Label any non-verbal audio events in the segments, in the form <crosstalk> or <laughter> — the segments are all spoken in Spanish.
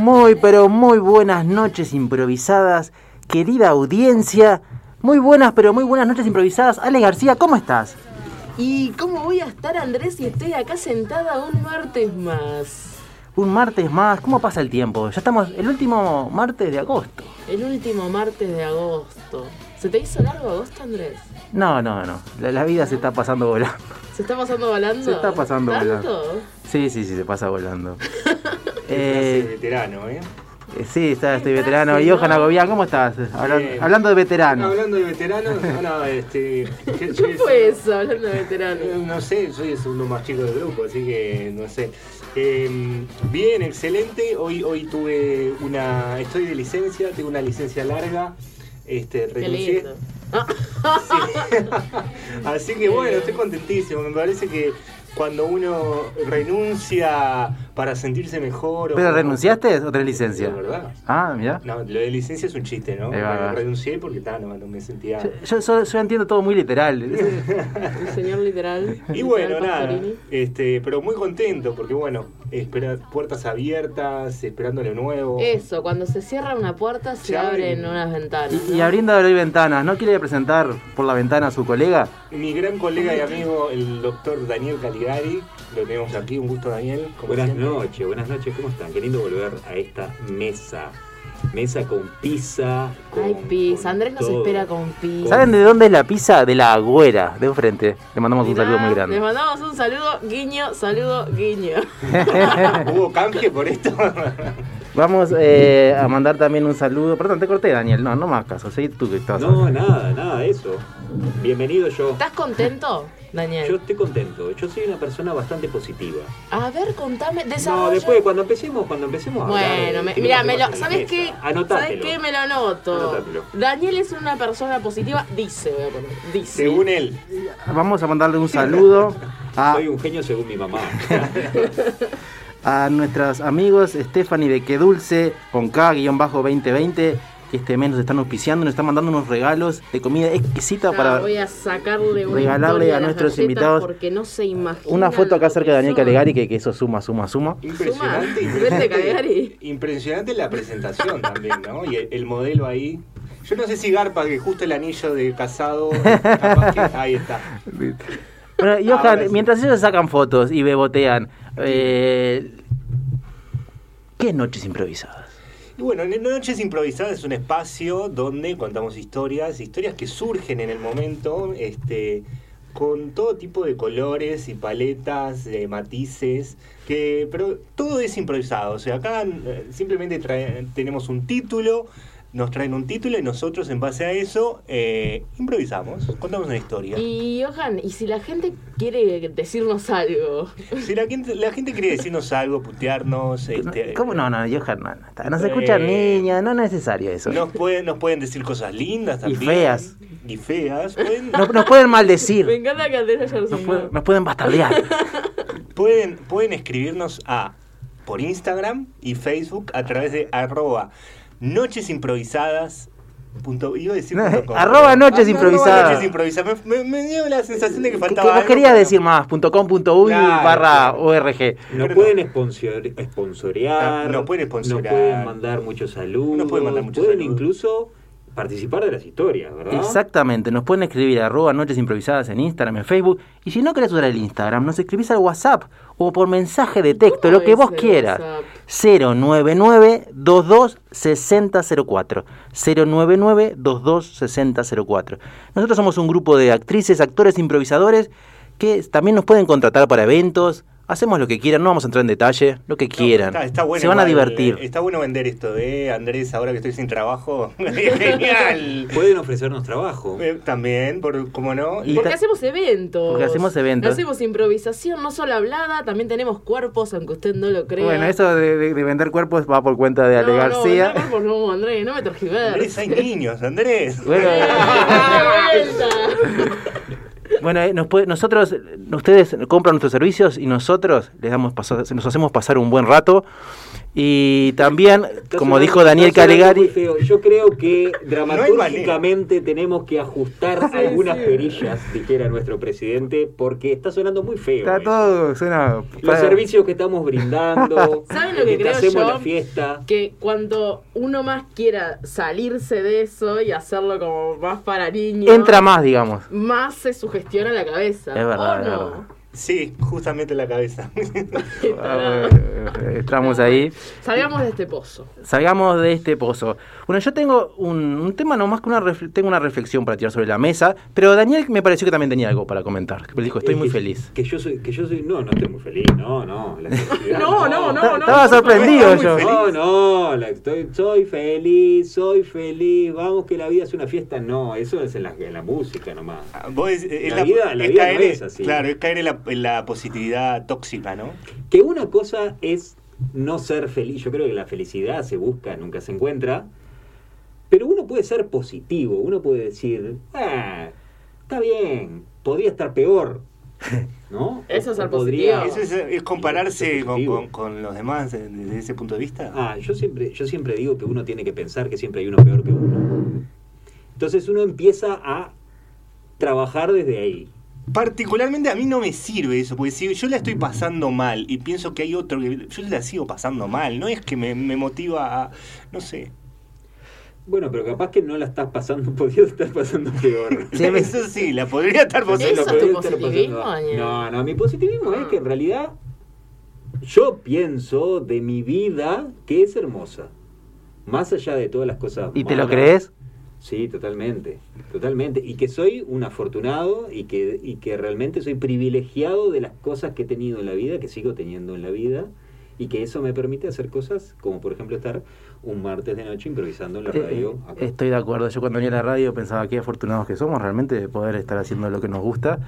Muy, pero muy buenas noches improvisadas, querida audiencia. Muy buenas, pero muy buenas noches improvisadas. Ale García, ¿cómo estás? ¿Y cómo voy a estar, Andrés, si estoy acá sentada un martes más? Un martes más, ¿cómo pasa el tiempo? Ya estamos el último martes de agosto. El último martes de agosto. ¿Se te hizo largo agosto, Andrés? No, no, no. La, la vida se está pasando volando. ¿Se está pasando volando? Se está pasando ¿Tanto? volando. Sí, sí, sí, se pasa volando. <laughs> Eh, eh, veterano, ¿eh? eh, sí, está, estoy ¿Qué veterano. Y Johan? Agobián, ¿cómo estás? Hablan- Bien. hablando de veteranos. Hablando de veteranos, ahora, este. <laughs> yo- ¿Qué fue eso, hablando de veterano? Eh, No sé, soy el segundo más chico del grupo, así que no sé. Eh, bien, excelente. Hoy, hoy tuve una. Estoy de licencia, tengo una licencia larga. Este, renuncié. Sí. <laughs> Así que bueno, estoy contentísimo. Me parece que cuando uno renuncia para sentirse mejor. o- ¿Pero renunciaste o tenés licencia? De verdad. Ah, mira. No, lo de licencia es un chiste, ¿no? Va, renuncié porque ta, no, no me sentía. Yo, yo, yo- yo entiendo todo muy literal. <laughs> el señor literal. Y bueno, literal nada, Pastorini. este, pero muy contento porque bueno, espera, puertas abiertas, esperando lo nuevo. Eso, cuando se cierra una puerta se Se abren abren. unas ventanas. Y, y abriendo abrir ventanas, ¿no quiere presentar por la ventana a su colega? Mi gran colega y amigo, el doctor Daniel Caligari, lo tenemos aquí, un gusto Daniel. Buenas noches, buenas noches, ¿cómo están? Qué lindo volver a esta mesa. Mesa con pizza. Con, Ay, pizza. con Andrés nos todo. espera con pizza. ¿Saben de dónde es la pizza? De la agüera, de enfrente. Le mandamos un saludo muy Les grande. mandamos un saludo, guiño, saludo, guiño. <laughs> <laughs> ¿Hubo canje por esto? Vamos eh, a mandar también un saludo. Perdón, te corté, Daniel. No, no más caso. Seguí tú que estás. No, nada, nada eso. Bienvenido yo. ¿Estás contento, Daniel? Yo estoy contento. Yo soy una persona bastante positiva. A ver, contame, No, después cuando empecemos, cuando empecemos a hablar Bueno, me- mira, me lo, ¿sabes qué? Anotátelo. ¿Sabes qué? Me lo anoto. Anotátelo. Daniel es una persona positiva, dice, voy a poner, dice. Según él. Vamos a mandarle un saludo a, Soy un genio según mi mamá. <laughs> <laughs> a nuestros amigos Stephanie de Que Dulce con K-2020 que este mes nos están auspiciando, nos están mandando unos regalos de comida exquisita para voy a sacarle una regalarle a nuestros invitados porque no se imagina una foto acá cerca de Daniel. Calegari que, que eso suma, suma, suma. Impresionante, Caligari. impresionante la presentación también, ¿no? Y el, el modelo ahí. Yo no sé si Garpa, que justo el anillo de casado, capaz que- ahí está. Bueno, Johan, Ahora sí. mientras ellos sacan fotos y bebotean, eh, ¿qué es Noches Improvisadas? Y bueno, en Noches Improvisadas es un espacio donde contamos historias, historias que surgen en el momento, este, con todo tipo de colores y paletas, de matices, que, pero todo es improvisado. O sea, acá eh, simplemente tenemos un título, nos traen un título y nosotros en base a eso eh, improvisamos, contamos una historia. Y Johan, ¿y si la gente quiere decirnos algo? Si la gente, la gente quiere decirnos algo, putearnos, este, ¿Cómo no? No, Johan, no, no, está- no se escuchan Eh, niñas, no es necesario eso. Nos pueden, nos pueden decir cosas lindas Y también. feas. Y feas. Pueden, Nos, nos pueden maldecir, Me encanta que Andrés nos, pueden- nos pueden bastardear. <laughs> pueden, pueden escribirnos a por Instagram y Facebook a través de arroba nochesimprovisadas. Punto, iba a decir punto com. Arroba noches Arroba improvisadas. noches improvisadas. Me, me- me dio la sensación de que faltaba que vos querías decir más, punto .com, punto .uy Claro, barra claro. org. Nos pueden no. sponsor- sponsorear. No, nos pueden sponsorear. Nos pueden mandar muchos saludos. Nos pueden mandar muchos pueden saludos. incluso participar de las historias, ¿verdad? Exactamente, nos pueden escribir arroba noches improvisadas en Instagram, en Facebook. Y si no querés usar el Instagram, nos escribís al WhatsApp o por mensaje de texto, ¿Cómo lo que vos quieras. WhatsApp? 099-22-6004. 099-22-6004. Nosotros somos un grupo de actrices, actores, improvisadores que también nos pueden contratar para eventos. Hacemos lo que quieran, no vamos a entrar en detalle, lo que No, quieran. está- está bueno Se van a divertir. eh, Está bueno vender esto de Andrés, ahora que estoy sin trabajo. <laughs> <laughs> Genial. Pueden ofrecernos trabajo. Eh, También, por, ¿cómo no? Y Porque hacemos eventos. Porque hacemos eventos. Hacemos improvisación, no solo hablada, también tenemos cuerpos, aunque usted no lo crea. Bueno, eso de, de- de vender cuerpos va por cuenta de Ale no, García. No, cuerpos no, Andrés, no me <laughs> tergiverses. Andrés, hay niños, Andrés. Bueno, Bueno, eh, nos puede- nosotros, ustedes compran nuestros servicios y nosotros les damos paso- nos hacemos pasar un buen rato. Y también, como dijo Daniel Calegari. Yo creo que dramatúrgicamente tenemos que ajustar <laughs> Sí, algunas sí. perillas, dijera nuestro presidente, porque está sonando muy feo. está todo, suena... Los servicios que estamos brindando, <laughs> ¿Saben lo que creo hacemos yo? la fiesta. Que cuando uno más quiera salirse de eso y hacerlo como más para niños, Entra más, digamos. más se sugestiona la cabeza. Es verdad, ¿O es no? verdad. Sí, justamente en la cabeza. Ah, eh, Estamos ahí. Salgamos de este pozo. Salgamos de este pozo. Bueno, yo tengo un, un tema nomás que una refle- tengo una reflexión para tirar sobre la mesa, pero Daniel me pareció que también tenía algo para comentar. Me dijo, estoy Es muy que- feliz. Que yo soy, que yo soy, no, no estoy muy feliz, no, no. la No, no, no, Ta- no. Estaba sorprendido yo. No, no, la- estoy, soy feliz, soy feliz, vamos que la vida es una fiesta, no, eso es en la, en la música nomás. Vos es, es La vida- la vida caer, no es así. Claro, es caer en la, en la positividad tóxica, ¿no? Que una cosa es no ser feliz, yo creo que la felicidad se busca, nunca se encuentra, pero uno puede ser positivo, uno puede decir, ah, está bien, podría estar peor, <laughs> ¿no? Eso es ser podría- Eso es, es compararse con, con- con los demás desde ese punto de vista. Ah, yo siempre, yo siempre digo que uno tiene que pensar que siempre hay uno peor que uno. Entonces uno empieza a trabajar desde ahí. Particularmente a mí no me sirve eso, porque si yo la estoy pasando mal y pienso que hay otro que yo la sigo pasando mal, no es que me, me motiva a, no sé. Bueno, pero capaz que no la estás pasando, <laughs> podrías estar pasando peor. <laughs> Sí, Eso sí, la podría estar ¿Eso pasando. es podría positivismo, pasando- Daniel? No, no, mi positivismo es que en realidad yo pienso de mi vida que es hermosa. Más allá de todas las cosas. ¿Y te lo crees? Sí, totalmente, totalmente. Y que soy un afortunado y que, y que realmente soy privilegiado de las cosas que he tenido en la vida, que sigo teniendo en la vida, y que eso me permite hacer cosas como por ejemplo estar un martes de noche improvisando en la Eh, radio. acá. Estoy de acuerdo. Yo cuando venía a la radio pensaba qué afortunados que somos realmente de poder estar haciendo lo que nos gusta.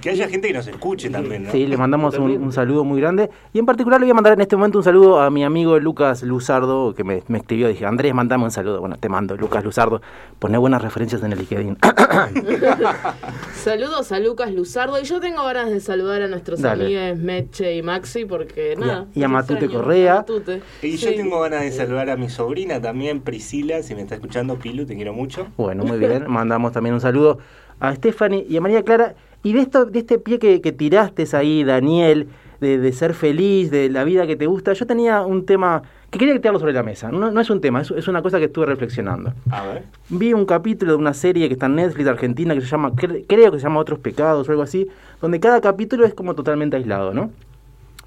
Que haya gente que nos escuche también, ¿no? Sí, le mandamos un, saludo muy grande. Y en particular le voy a mandar en este momento un saludo a mi amigo Lucas Luzardo, que me, me escribió. Dije, Andrés, mandame un saludo. Bueno, te mando, Lucas Luzardo. Poné buenas referencias en el LinkedIn. <laughs> Saludos a Lucas Luzardo. Y yo tengo ganas de saludar a nuestros Dale. amigos Meche y Maxi porque Y a- nada. y a Matute extraño. Correa. A Matute. Y yo Sí. tengo ganas de saludar a mi sobrina también, Priscila, si me está escuchando, Pilu, te quiero mucho. Bueno, muy bien. <laughs> Mandamos también un saludo a Stephanie y a María Clara. Y de esto, de este pie que, que tiraste ahí, Daniel, de, de ser feliz, de la vida que te gusta, yo tenía un tema que quería tirarlo sobre la mesa. No, no es un tema, es, es una cosa que estuve reflexionando. A ver. Vi un capítulo de una serie que está en Netflix Argentina que se llama, cre- creo que se llama Otros Pecados o algo así, donde cada capítulo es como totalmente aislado, ¿no?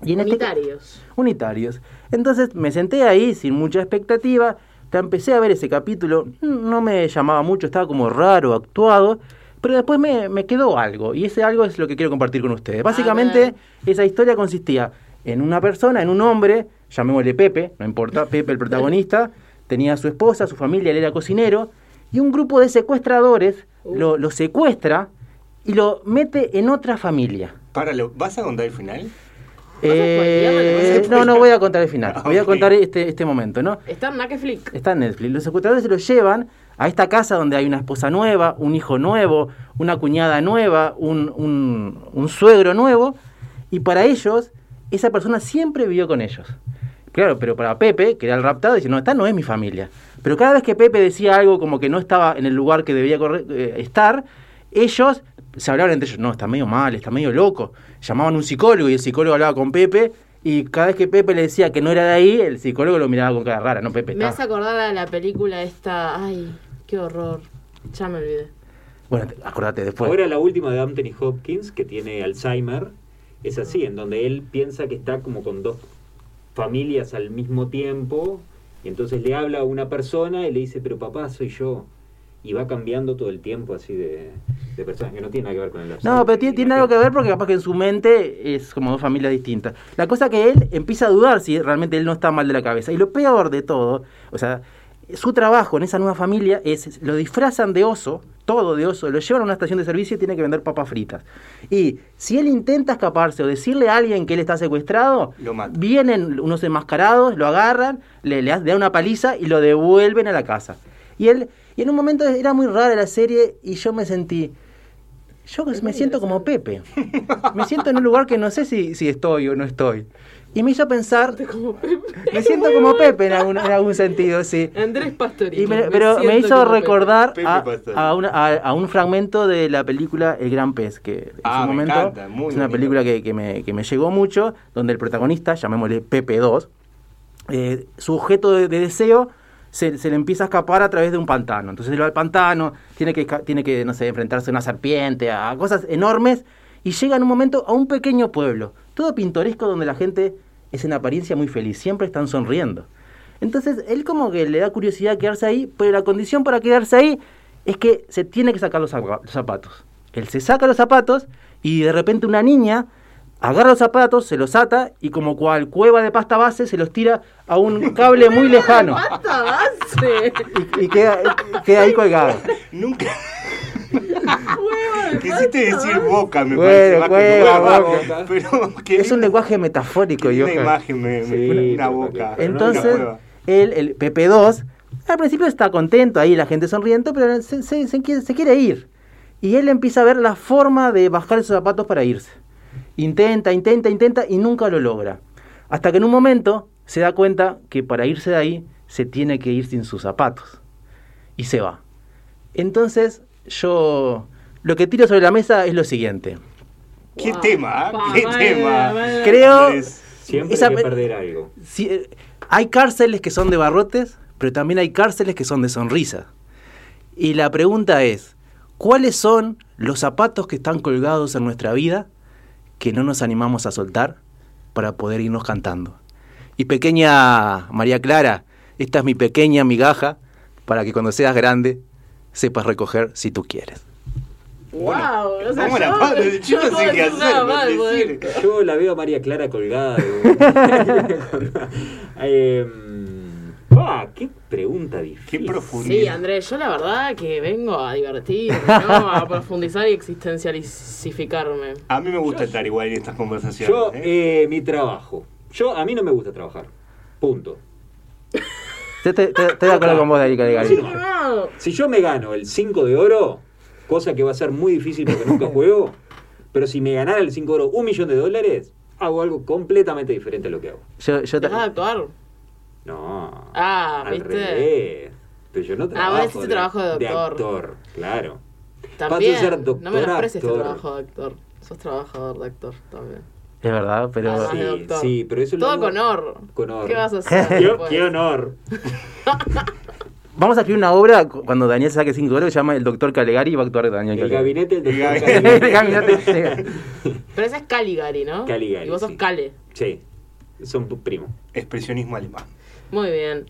Y en este Unitarios. unitarios. Entonces me senté ahí sin mucha expectativa, te empecé a ver ese capítulo, no me llamaba mucho, estaba como raro, actuado, pero después me, me quedó algo, y ese algo es lo que quiero compartir con ustedes. Básicamente, esa historia consistía en una persona, en un hombre, llamémosle Pepe, no importa, Pepe el protagonista, tenía a su esposa, su familia, él era cocinero, y un grupo de secuestradores lo, lo secuestra y lo mete en otra familia. Para, ¿lo- ¿vas a contar el final? Eh, no, no voy a contar el final. <laughs> Voy a contar este, este momento, ¿no? Está en Nakeflick. Está en Netflix. Los secuestradores se los llevan a esta casa donde hay una esposa nueva, un hijo nuevo, una cuñada nueva, un, un- un suegro nuevo. Y para ellos, esa persona siempre vivió con ellos. Claro, pero para Pepe, que era el raptado, dice, no, esta no es mi familia. Pero cada vez que Pepe decía algo como que no estaba en el lugar que debía eh, estar, ellos se hablaban entre ellos, no, está medio mal, está medio loco. Llamaban a un psicólogo y el psicólogo hablaba con Pepe y cada vez que Pepe le decía que no era de ahí, el psicólogo lo miraba con cara rara, no Pepe. Me está- hace acordar a la película esta. Ay, qué horror. Ya me olvidé. Bueno, te- acordate después. Ahora la última de Anthony Hopkins, que tiene Alzheimer, es así, en donde él piensa que está como con dos familias al mismo tiempo, y entonces le habla a una persona y le dice, pero papá, soy yo. Y va cambiando todo el tiempo así de, de personas, que no tiene nada que ver con el. No, pero tiene, tiene algo que ver porque capaz que en su mente es como dos familias distintas. La cosa que él empieza a dudar si realmente él no está mal de la cabeza. Y lo peor de todo, o sea, su trabajo en esa nueva familia es, lo disfrazan de oso, todo de oso, lo llevan a una estación de servicio y tiene que vender papas fritas. Y si él intenta escaparse o decirle a alguien que él está secuestrado, Lo vienen unos enmascarados, lo agarran, le, le dan una paliza y lo devuelven a la casa. Y él, y en un momento era muy rara la serie y yo me sentí, yo me siento como Pepe. Me siento en un lugar que no sé si, si estoy o no estoy. Y me hizo pensar, Como me siento como Pepe en algún, en algún sentido, sí. Andrés Pastorino. Y me- pero me hizo recordar Pepe a, a una- a- a un fragmento de la película El Gran Pez, que en Ah, su me momento encanta, muy es una bonito. película que, que me, que me llegó mucho, donde el protagonista, llamémosle Pepe 2, eh, su objeto de, de deseo se, le empieza a escapar a través de un pantano. Entonces él va al pantano, tiene que, tiene que no sé, enfrentarse a una serpiente, a cosas enormes, y llega en un momento a un pequeño pueblo, todo pintoresco donde la gente es en apariencia muy feliz, siempre están sonriendo. Entonces él como que le da curiosidad quedarse ahí, pero la condición para quedarse ahí es que se tiene que sacar los zapatos. Él se saca los zapatos y de repente una niña agarra los zapatos, se los ata y como cual cueva de pasta base se los tira a un cable muy lejano <laughs> ¡Basta base! y, y queda, queda ahí colgado. Nunca. Quisiste decir boca, me Bueno, parece. más que boca. Pero Es un lenguaje metafórico, yo Una imagen, me, me Sí, pone una boca. una Entonces, cueva. él, el PP2, al principio está contento ahí, la gente sonriendo, pero se, se- se quiere, se quiere ir. Y él empieza a ver la forma de bajar esos zapatos para irse. Intenta, intenta, intenta y nunca lo logra. Hasta que en un momento se da cuenta que para irse de ahí se tiene que ir sin sus zapatos. Y se va. Entonces, yo lo que tiro sobre la mesa es lo siguiente. ¿Qué Wow. tema? Pa, ¿Qué tema? Creo- Siempre Esa hay que pe- perder algo. Si, eh, hay cárceles que son de barrotes, pero también hay cárceles que son de sonrisa. Y la pregunta es, ¿cuáles son los zapatos que están colgados en nuestra vida que no nos animamos a soltar para poder irnos cantando? Y pequeña María Clara, esta es mi pequeña migaja para que cuando seas grande sepas recoger si tú quieres. ¡Wow! O sea, ¿Cómo la yo, no sé puedo qué decir hacer, nada no más, decir. bueno. Yo la veo a María Clara colgada. <laughs> <laughs> ah, qué pregunta Qué difícil. profundidad. Sí, Andrés, yo la verdad que vengo a divertirme, ¿no? A <laughs> profundizar y existencialificarme. A mí me gusta estar igual en estas conversaciones. Yo, ¿eh? eh, mi trabajo. Yo, a mí no me gusta trabajar. Punto. Estoy, estoy- estoy de acuerdo con vos. Sí, No. Si yo me gano el 5 de oro, cosa que va a ser muy difícil porque nunca juego, pero si me ganara el 5 de oro un millón de dólares, hago algo completamente diferente a lo que hago. Yo, yo ta- ¿Dejás de actuar? No. Ah, al ¿viste? revés. Pero yo no Ah, trabajo. vos hiciste trabajo de doctor. actor, claro. También. Paso a ser no doctor, menosprecies tu actor. trabajo de actor. Sos trabajador de actor también. es verdad, pero... Ah, Sí, de doctor. sí, pero eso lo Todo hago con honor. Con honor. ¿Qué vas a <laughs> hacer? Qué, qué honor. <laughs> Vamos a escribir una obra cu- cuando Daniel saque 5 euros que se llama El Doctor Calegari y va a actuar Daniel El Calegari. gabinete del <laughs> El doctor. Caligari. El gabinete, sí. Pero ese es Caligari, ¿no? Caligari, Y vos sos sí. Cale. Sí, son primos. Expresionismo alemán. Muy bien.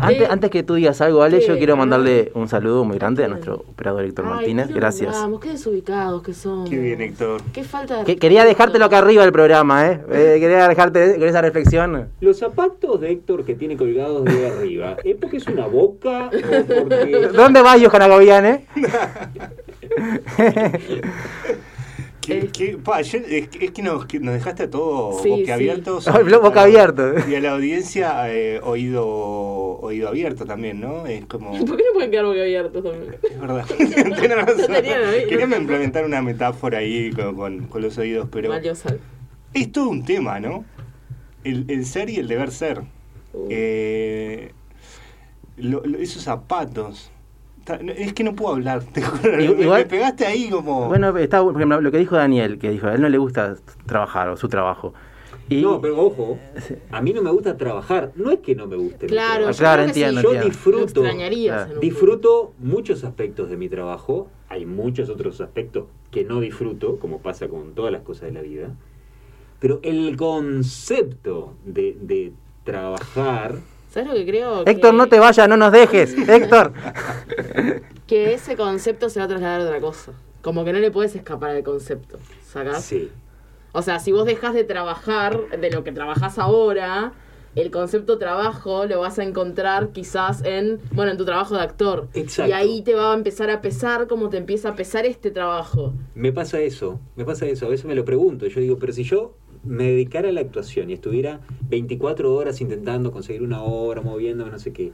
Antes, Eh, antes que tú digas algo, Ale, yo quiero mandarle un saludo muy grande a nuestro operador Héctor Ay, Martínez. ¿qué Gracias. nombramos? Qué desubicados que somos. Qué bien, Héctor. Qué falta de Que- quería dejártelo acá arriba del programa, ¿eh? Eh, Quería dejarte con esa reflexión. Los zapatos de Héctor que tiene colgados de arriba, ¿es porque es una boca o porque... ¿Dónde vas, Johanna Gobián, eh? <laughs> <laughs> ¿Qué, Eh. qué- pa, yo- es, que- es que nos, que nos dejaste a todos Sí, boquiabiertos. sí. Boca abierto. Y a la audiencia eh, oído, oído abierto también, ¿no? Es como... ¿Por qué no pueden quedar boquiabiertos también? Es verdad. <laughs> Tenés razón. Quería implementar una metáfora ahí con, con- con los oídos, pero Valiosa. es todo un tema, ¿no? El, el ser y el deber ser. Uh. Eh, lo- lo- esos zapatos. Es que no puedo hablar. <laughs> te juro. Me- Igual- me pegaste ahí como... Bueno, está, por ejemplo, lo que dijo Daniel, que dijo, a él no le gusta trabajar o su trabajo. Y, No, pero ojo, a mí no me gusta trabajar. No es que no me guste. Claro, yo Claro, entiendo, sí. Yo disfruto, Claro. disfruto muchos aspectos de mi trabajo. Hay muchos otros aspectos que no disfruto, como pasa con todas las cosas de la vida. Pero el concepto de, de trabajar, ¿Sabes lo que creo? Héctor, que, no te vayas, no nos dejes. <laughs> Héctor. <laughs> Que ese concepto se va a trasladar a otra cosa. Como que no le puedes escapar al concepto. ¿Sacás? sí. O sea, si vos dejas de trabajar de lo que trabajás ahora, el concepto trabajo lo vas a encontrar quizás en, bueno, en tu trabajo de actor. Exacto. Y ahí te va a empezar a pesar como te empieza a pesar este trabajo. Me pasa eso, me pasa eso. A veces me lo pregunto. Yo digo, pero si yo me dedicara a la actuación y estuviera 24 horas intentando conseguir una obra, moviéndome, no sé qué,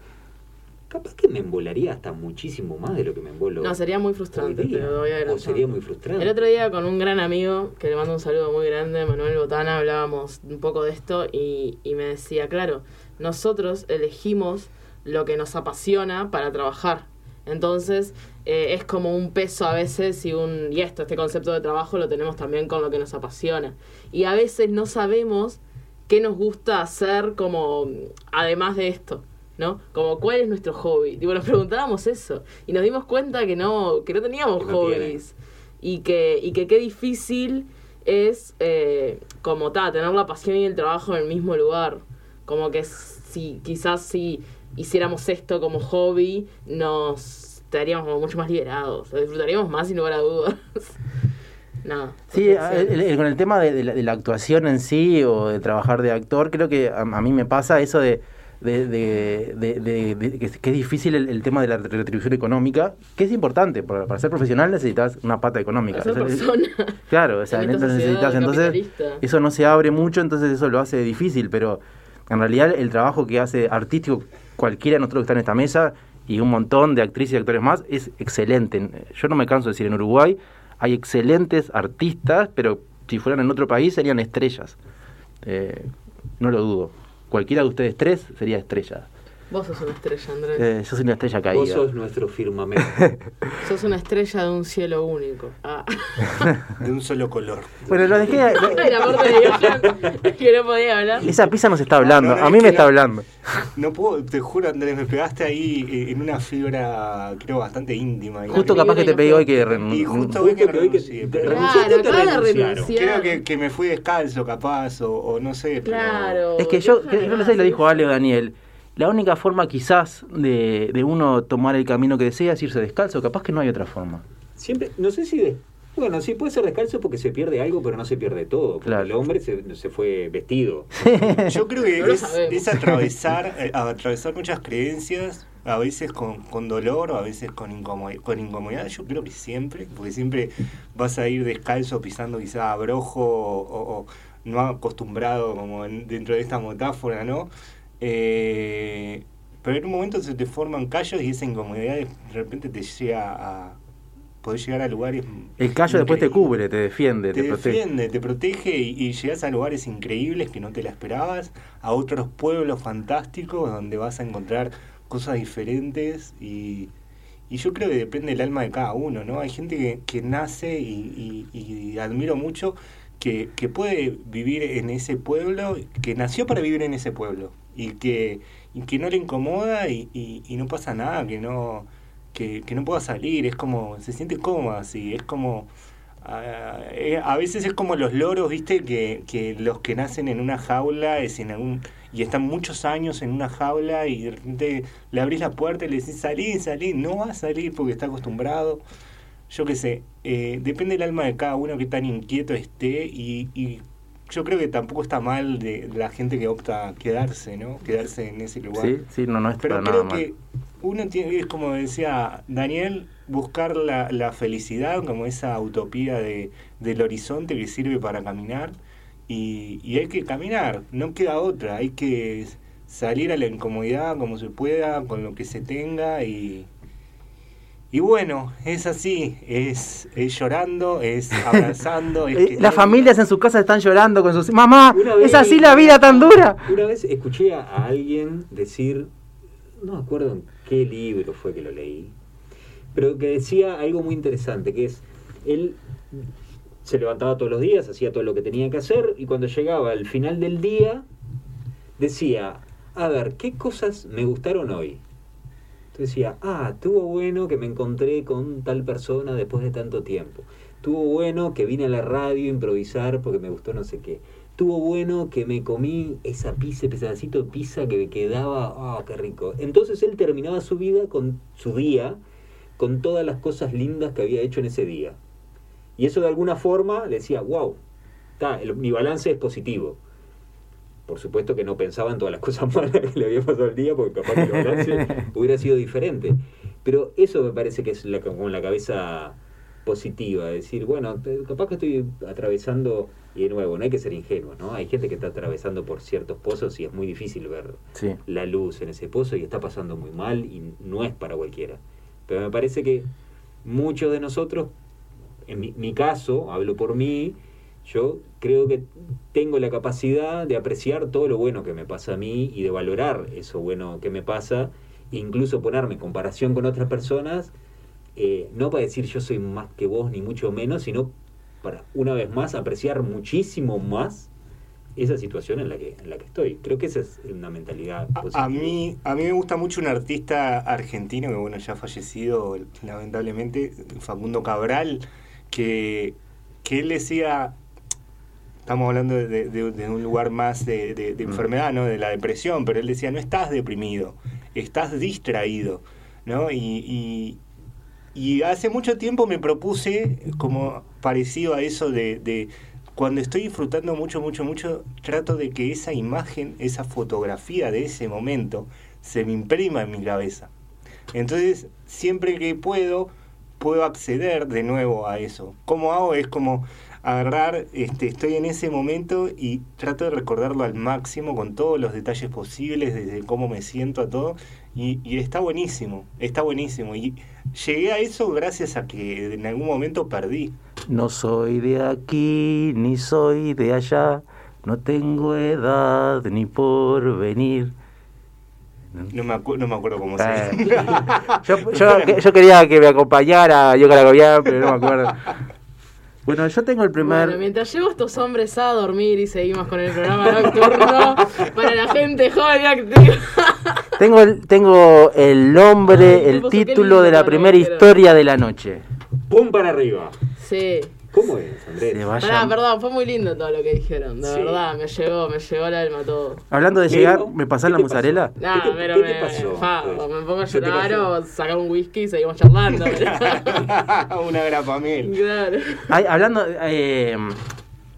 capaz que me embolaría hasta muchísimo más de lo que me embolo. No, sería muy frustrante, te lo voy a O sería muy frustrante. El otro día con un gran amigo, que le mando un saludo muy grande, Manuel Botana, hablábamos un poco de esto y, y me decía, claro, nosotros elegimos lo que nos apasiona para trabajar. Entonces eh, es como un peso a veces y un y esto, este concepto de trabajo lo tenemos también con lo que nos apasiona. Y a veces no sabemos qué nos gusta hacer como además de esto. ¿No? Como cuál es nuestro hobby. Tipo, nos preguntábamos eso. Y nos dimos cuenta que no, que no teníamos Que no hobbies y que, y que qué difícil es eh, como ta, tener la pasión y el trabajo en el mismo lugar. Como que si quizás si hiciéramos esto como hobby, nos estaríamos como mucho más liberados, lo disfrutaríamos más sin lugar a dudas. <laughs> Nada. Sí, el- con el tema de, de la, de la actuación en sí o de trabajar de actor, creo que a, a mí me pasa eso de, que, es- que es difícil el, el tema de la retribución económica, que es importante, para, para ser profesional necesitas una pata económica. Para ser O sea. <laughs> Claro, o sea, En entonces necesitas, entonces eso no se abre mucho, entonces eso lo hace difícil, pero en realidad el trabajo que hace artístico cualquiera de nosotros que está en esta mesa y un montón de actrices y actores más es excelente. Yo no me canso de decir, en Uruguay hay excelentes artistas, pero si fueran en otro país serían estrellas. Eh, no lo dudo. Cualquiera de ustedes tres sería estrella. Vos sos una estrella, Andrés. Eh, yo soy una estrella Vos caída. sos nuestro firmamento. <laughs> Sos una estrella de un cielo único. Ah. <laughs> De un solo color. Bueno, lo dejé... De <laughs> Dios, que no podía hablar. Esa pizza nos está hablando, No, no, a es mí me está la- hablando. No puedo, te juro, Andrés, me pegaste ahí eh, en una fibra, creo, bastante íntima. Justo capaz que te no hoy que... Y justo hoy que Justo que hoy que renuncié, Claro, renunciar. Creo que, que me fui descalzo, capaz, o, o no sé. pero- Claro. Es que yo, no sé, lo más. dijo Ale o Daniel. La única forma quizás de, de uno tomar el camino que desea es irse descalzo, capaz que no hay otra forma. Siempre, no sé si de, bueno, sí puede ser descalzo porque se pierde algo, pero no se pierde todo. Porque Claro. el hombre se, se fue vestido. <laughs> Yo creo que es, es atravesar, eh, atravesar muchas creencias, a veces con, con dolor o a veces con, incomodidad, con incomodidad. Yo creo que siempre, porque siempre vas a ir descalzo pisando quizá abrojo o, o- o no acostumbrado como en- dentro de esta metáfora, ¿no? Eh, pero en un momento se te forman callos y esa incomodidad de repente te llega a... Poder llegar a lugares... El callo después te cubre, te defiende, te, te protege. defiende, te protege y, y llegas a lugares increíbles que no te la esperabas, a otros pueblos fantásticos donde vas a encontrar cosas diferentes y, y yo creo que depende del alma de cada uno, ¿no? Hay gente que, que nace y, y- y admiro mucho que, que puede vivir en ese pueblo, que nació para vivir en ese pueblo y que, y que no le incomoda y, y- no pasa nada, que no, que no pueda salir, es como, se siente cómoda así, es como... Ah, eh, a veces es como los loros, viste, que, que los que nacen en una jaula es en algún, y están muchos años en una jaula y de repente le abrís la puerta y le decís salí, salí, no va a salir porque está acostumbrado. Yo qué sé, eh, depende del alma de cada uno que tan inquieto esté y, y yo creo que tampoco está mal de la gente que opta a quedarse, ¿no? Quedarse en ese lugar. Sí, sí, no, no es Pero creo nada mal. que uno tiene, es como decía Daniel, buscar la, la felicidad como esa utopía de, del horizonte que sirve para caminar. Y, y hay que caminar, no queda otra, hay que salir a la incomodidad como se pueda, con lo que se tenga y... Y bueno, es así, es, es llorando, es <laughs> abrazando, es Eh, que- Las familias en su casa están llorando con sus... ¡Mamá! Vez- ¿Es así la vida tan dura? Una vez escuché a alguien decir, no me acuerdo en qué libro fue que lo leí, pero que decía algo muy interesante, que es, él se levantaba todos los días, hacía todo lo que tenía que hacer, y cuando llegaba al final del día, decía, a ver, ¿qué cosas me gustaron hoy? Entonces decía, ah, estuvo bueno que me encontré con tal persona después de tanto tiempo. Estuvo bueno que vine a la radio a improvisar porque me gustó no sé qué. Estuvo bueno que me comí esa pizza, pedacito de pizza que me quedaba, ah, qué rico. Entonces él terminaba su vida con su día, con todas las cosas lindas que había hecho en ese día. Y eso de alguna forma le decía, wow, mi balance es positivo. Por supuesto que no pensaba en todas las <laughs> cosas malas que le había pasado el día, porque capaz que el balance <laughs> hubiera sido diferente. Pero eso me parece que es la, como la cabeza positiva, decir, bueno, capaz que estoy atravesando, y de nuevo, no hay que ser ingenuo, ¿no? Hay gente que está atravesando por ciertos pozos y es muy difícil ver Sí. la luz en ese pozo y está pasando muy mal y no es para cualquiera. Pero me parece que muchos de nosotros, en mi, mi caso, hablo por mí, yo creo que tengo la capacidad de apreciar todo lo bueno que me pasa a mí y de valorar eso bueno que me pasa, incluso ponerme en comparación con otras personas, eh, no para decir yo soy más que vos ni mucho menos, sino para una vez más apreciar muchísimo más esa situación en la que en la que estoy. Creo que esa es una mentalidad A- positiva. A mí, a mí me gusta mucho un artista argentino que bueno ya ha fallecido lamentablemente, Facundo Cabral, que, que él decía, estamos hablando de, de- de un lugar más de, Mm. enfermedad, ¿no? de la depresión, pero él decía, no estás deprimido, estás distraído. ¿no? Y, y, y hace mucho tiempo me propuse como parecido a eso de, de cuando estoy disfrutando mucho, mucho, mucho, trato de que esa imagen, esa fotografía de ese momento se me imprima en mi cabeza. Entonces, siempre que puedo, puedo acceder de nuevo a eso. ¿Cómo hago? Es como agarrar, este, estoy en ese momento y trato de recordarlo al máximo con todos los detalles posibles, desde cómo me siento a todo. Y, y está buenísimo, está buenísimo. Y llegué a eso gracias a que en algún momento perdí. No soy de aquí, ni soy de allá, no tengo edad ni por venir. No me, acu- no me acuerdo cómo Eh, se yo, yo, yo quería que me acompañara yo Caragobián, pero no me acuerdo. Bueno, yo tengo el primer... Bueno, mientras llevo estos hombres a dormir y seguimos con el programa nocturno <laughs> para la gente joven y activa. <laughs> Tengo el, tengo el nombre, Ay, el título de la primera historia de la noche. ¡Pum para arriba! Sí. ¿Cómo es, Andrés? Se Pará, perdón, fue muy lindo todo lo que dijeron, de Sí. verdad, me llegó, me llegó el alma todo. Hablando de llegar, ¿me pasás ¿qué la mozzarella? Nah, ¿Qué te- pero qué me, pasó, fa, pues? me pongo a ¿Qué te llorar pasó? o sacar un whisky y seguimos charlando. <laughs> Una grapamiel. claro. Ay, hablando, eh,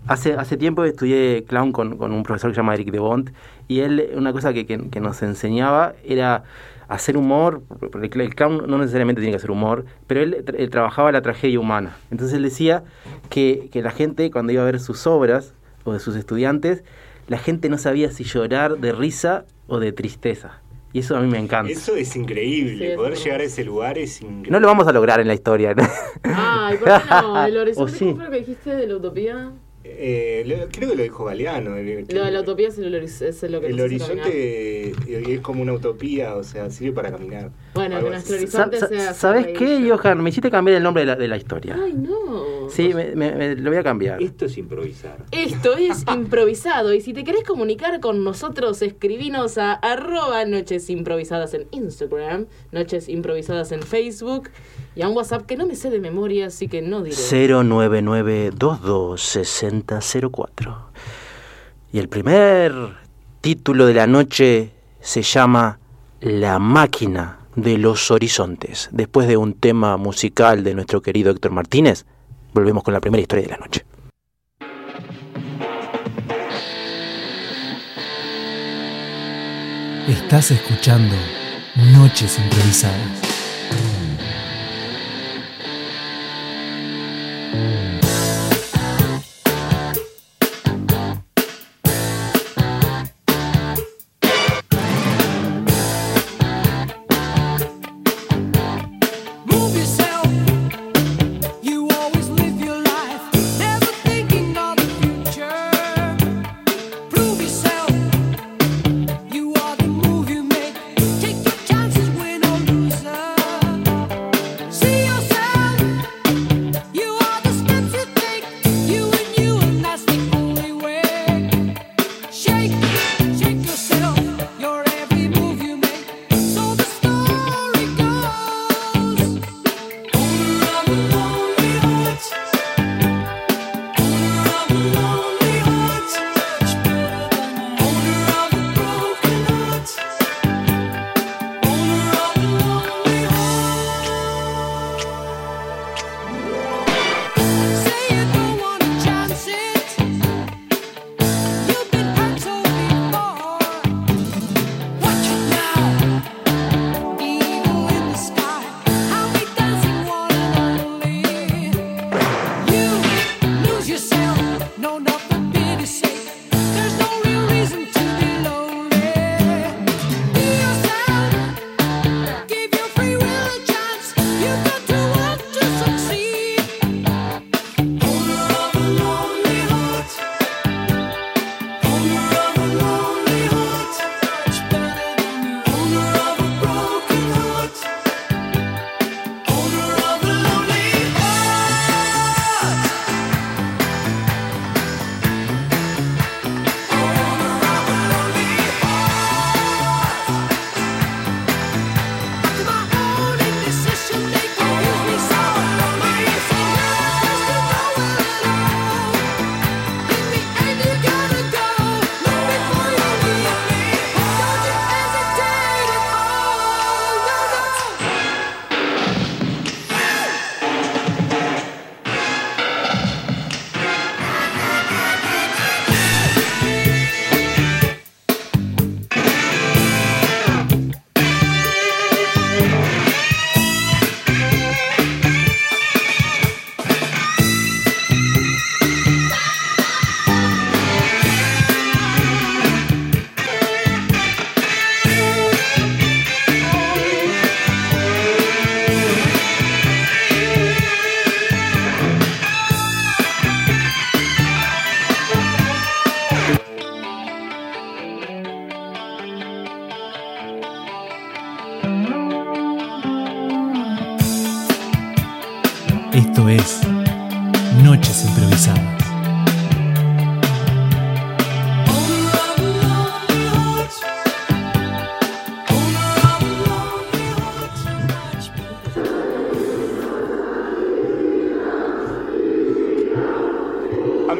hace, hace tiempo estudié clown con, con un profesor que se llama Eric de Bont y él, una cosa que, que- que nos enseñaba era hacer humor, porque el, el clown no necesariamente tiene que hacer humor, pero él, tra- él trabajaba la tragedia humana. Entonces él decía que, que la gente cuando iba a ver sus obras o de sus estudiantes, la gente no sabía si llorar de risa o de tristeza. Y eso a mí me encanta. Eso es increíble. Sí, Poder llegar a ese lugar es increíble. No lo vamos a lograr en la historia. ¿no? <laughs> Ay, ¿por qué no? El horizonte, sí. ¿cómo fue lo que dijiste de la utopía? Eh, lo- creo que lo dijo Galeano. el- de la utopía es, el, es lo que El horizonte eh, es como una utopía, o sea, sirve para caminar. Bueno, que nuestro horizonte sa- sea... ¿Sabes qué. Johan? Me hiciste cambiar el nombre de la, de la historia. Ay, no. Sí, me, me- me- lo voy a cambiar. Esto es improvisar. Esto es <laughs> improvisado y si te querés comunicar con nosotros, escribinos a arroba noches improvisadas en Instagram, noches improvisadas en Facebook y a un WhatsApp que no me sé de memoria, así que no diré. 099226004. Y el primer título de la noche se llama La máquina de los horizontes. Después de un tema musical de nuestro querido Héctor Martínez, volvemos con la primera historia de la noche. Estás escuchando Noches Improvisadas.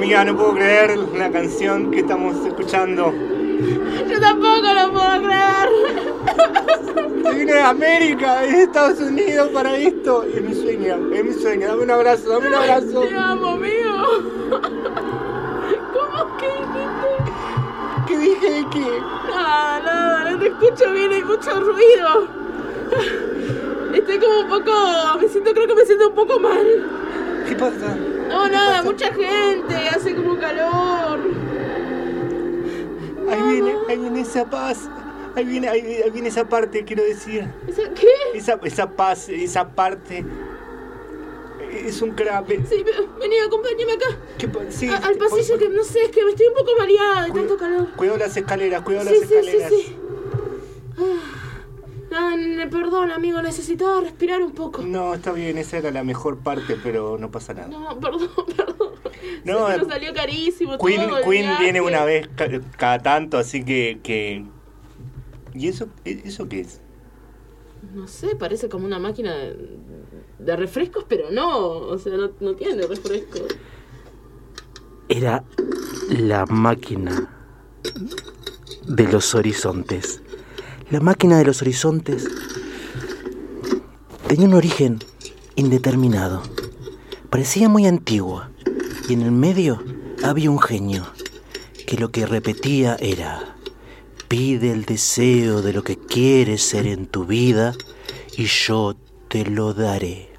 Amiga, no puedo creer la canción que estamos escuchando. Yo tampoco lo puedo creer. Se vino de América, de Estados Unidos para esto. Es mi sueño, es mi sueño. Dame un abrazo, dame un abrazo. Te amo, amigo. ¿Cómo que dijiste? ¿Qué dije de qué? Nada, nada, no te escucho bien, hay mucho ruido. Estoy como un poco. Me siento, creo que me siento un poco mal. ¿Qué pasa? No, ¿Qué nada, mucha gente, hace como calor. Ahí viene, ahí viene esa paz. Ahí viene, ahí, ahí viene esa parte, quiero decir. ¿Esa- ¿Qué? Esa, esa paz, esa parte. Es un crack. Sí, ve- vení, acompáñame acá. ¿Qué sí, A- al pasillo que no sé, es que me estoy un poco mareada de tanto calor. Cuidado las escaleras, cuidado Sí, las sí, sí, escaleras. sí. Ah, perdón, amigo, necesitaba respirar un poco. No, está bien, esa era la mejor parte, pero no pasa nada. No, perdón, <laughs> perdón. No, que eh, nos salió carísimo Queen, todo Queen viene una vez ca- cada tanto, así que, que... ¿Y eso, e- eso qué es? No sé, parece como una máquina de, de refrescos, pero no. O sea, no, no tiene refrescos. Era la máquina de los horizontes. La máquina de los horizontes tenía un origen indeterminado. Parecía muy antigua y en el medio había un genio que lo que repetía era pide el deseo de lo que quieres ser en tu vida y yo te lo daré.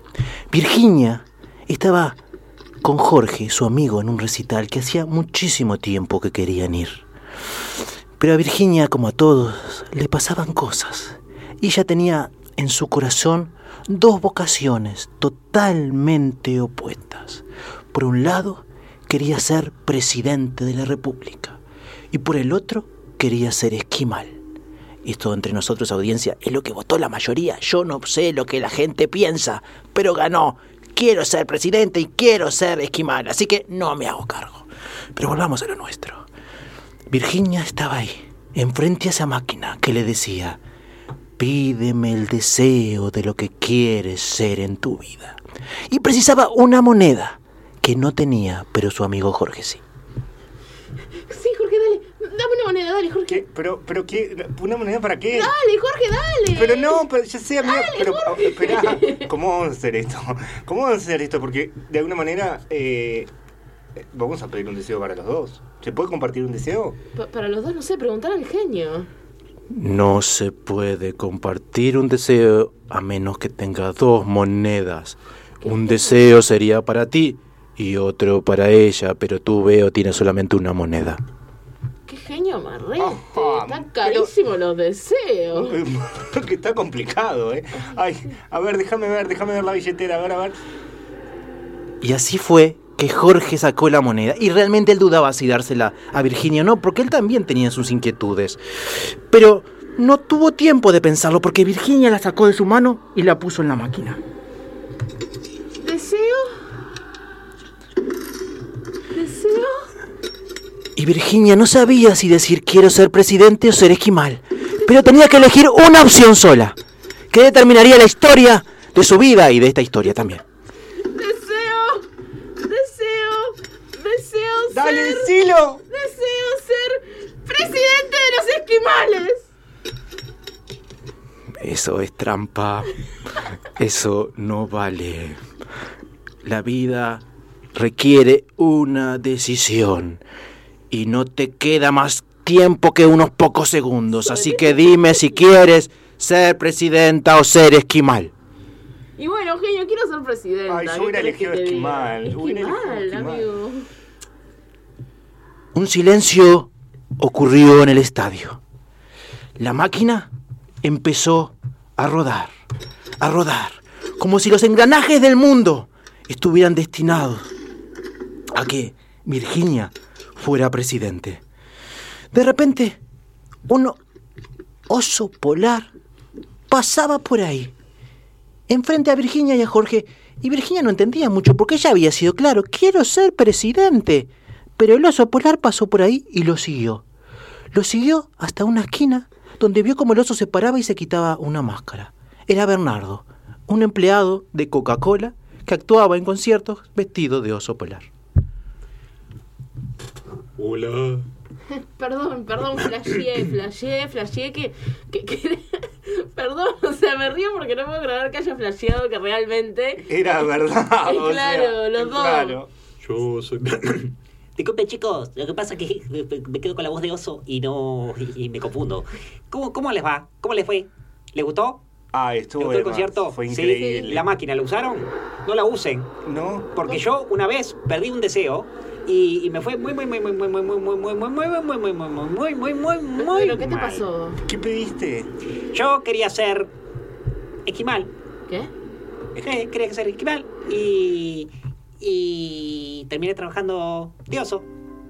Virginia estaba con Jorge, su amigo, en un recital que hacía muchísimo tiempo que querían ir. Pero a Virginia, como a todos, le pasaban cosas. Y ella tenía en su corazón dos vocaciones totalmente opuestas. Por un lado, quería ser presidente de la República. Y por el otro, quería ser esquimal. Esto entre nosotros, audiencia, es lo que votó la mayoría. Yo no sé lo que la gente piensa, pero ganó. Quiero ser presidente y quiero ser esquimal, así que no me hago cargo. Pero volvamos a lo nuestro. Virginia estaba ahí, enfrente a esa máquina que le decía, pídeme el deseo de lo que quieres ser en tu vida. Y precisaba una moneda que no tenía, pero su amigo Jorge sí. Sí, Jorge, dale. Dame una moneda, dale, Jorge. ¿Qué? ¿Pero, pero qué? ¿Una moneda para qué? Dale, Jorge, dale. Pero no, pero ya sé, amiga, Dale, pero Jorge. espera, ¿cómo vamos a hacer esto? ¿Cómo vamos a hacer esto? Porque de alguna manera eh, eh, vamos a pedir un deseo para los dos. ¿Se puede compartir un deseo? Pa- para los dos, no sé, preguntar al genio. No se puede compartir un deseo a menos que tenga dos monedas. Un deseo sería para ti y otro para ella, pero tú veo tienes solamente una moneda. Qué genio amarrete. Ajá, Están pero- carísimos los deseos. <laughs> que está complicado, ¿eh? Ay, a ver, déjame ver, déjame ver la billetera, a ver, a ver. Y así fue que Jorge sacó la moneda y realmente él dudaba si dársela a Virginia o no, porque él también tenía sus inquietudes. Pero no tuvo tiempo de pensarlo porque Virginia la sacó de su mano y la puso en la máquina. ¿Deseo? ¿Deseo? Y Virginia no sabía si decir quiero ser presidente o ser esquimal, pero tenía que elegir una opción sola, que determinaría la historia de su vida y de esta historia también. Deseo, deseo, deseo ¡Dale, ser, decilo! deseo ser presidente de los esquimales. Eso es trampa. Eso no vale. La vida requiere una decisión. Y no te queda más tiempo que unos pocos segundos. Así que dime si quieres ser presidenta o ser esquimal. Y bueno, genio, quiero ser presidenta. Ay, yo ¿qué hubiera elegido esquimal, hubiera elegido Esquimal, esquimal. amigo. Un silencio ocurrió en el estadio. La máquina empezó a rodar, a rodar, como si los engranajes del mundo estuvieran destinados a que Virginia fuera presidente. De repente, un oso polar pasaba por ahí, enfrente a Virginia y a Jorge, Y Virginia no entendía mucho porque ella había sido claro, quiero ser presidente. Pero el oso polar pasó por ahí y lo siguió. Lo siguió hasta una esquina donde vio como el oso se paraba y se quitaba una máscara. Era Bernardo, un empleado de Coca-Cola que actuaba en conciertos vestido de oso polar. Hola. <laughs> Perdón, perdón, flasheé, flasheé, flasheé que, que, que- <laughs> Perdón, o sea, me río porque no puedo creer que haya flasheado que realmente... Era verdad. Es <laughs> o sea, claro, los dos. claro. Yo soy. <coughs> Disculpe chicos, lo que pasa es que me quedo con la voz de oso y no y, y me confundo. ¿Cómo, ¿Cómo les va? ¿Cómo les fue? ¿Les gustó? Ah, ¿Les estuvo gustó el concierto? Fue Sí. increíble. ¿La máquina la usaron? No la usen. ¿No? Porque yo una vez perdí un deseo y, y me fue muy, muy, muy, muy, muy, muy, muy, muy, muy, muy, muy, muy, muy, muy, muy, muy, muy, muy ¿Pero qué te pasó? ¿Qué pediste? Yo quería ser esquimal. ¿Qué? Sí, quería ser esquimal y, y terminé trabajando de oso,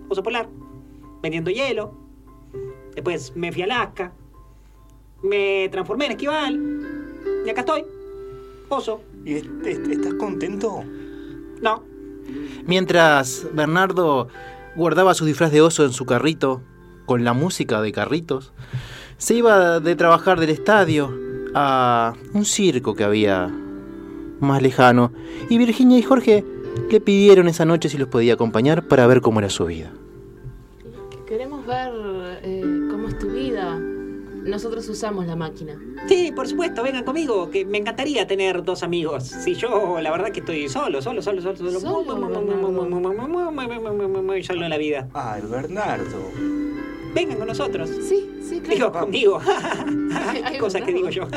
oso polar, vendiendo hielo. Después me fui a Alaska, me transformé en esquimal y acá estoy, oso. ¿Y est- est- estás contento? No, Mientras Bernardo guardaba su disfraz de oso en su carrito, con la música de carritos, se iba de trabajar del estadio a un circo que había más lejano, y Virginia y Jorge le pidieron esa noche si los podía acompañar para ver cómo era su vida. Queremos ver cómo es tu vida. Nosotros usamos la máquina. Sí, por supuesto, vengan conmigo, que me encantaría tener dos amigos. Si yo, la verdad que estoy solo, solo, solo, solo, solo. Solo, solo en la vida. Bernardo. Vengan con nosotros. Sí, sí, claro. Digo, conmigo. Cosas que digo yo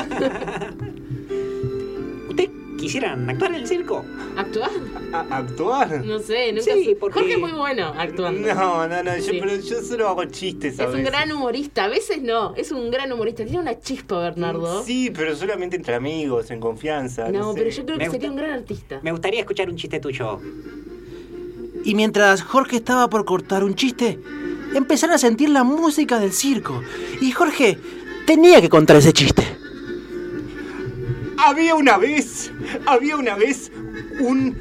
bravo. ¿Usted quisieran actuar en el circo? ¿Actuar? ¿A- ¿Actuar? No sé, nunca Sí, sé. porque- Jorge es muy bueno actuando. No, no, no, yo, Sí. pero yo solo hago chistes a Es un gran humorista, a veces no, es un gran humorista. Tiene una chispa, Bernardo. Sí, pero solamente entre amigos, en confianza. No, No, sé. pero yo creo Me que sería un gran artista. Me gustaría escuchar un chiste tuyo. Y mientras Jorge estaba por cortar un chiste, empezaron a sentir la música del circo. Y Jorge tenía que contar ese chiste. Había una vez, había una vez un,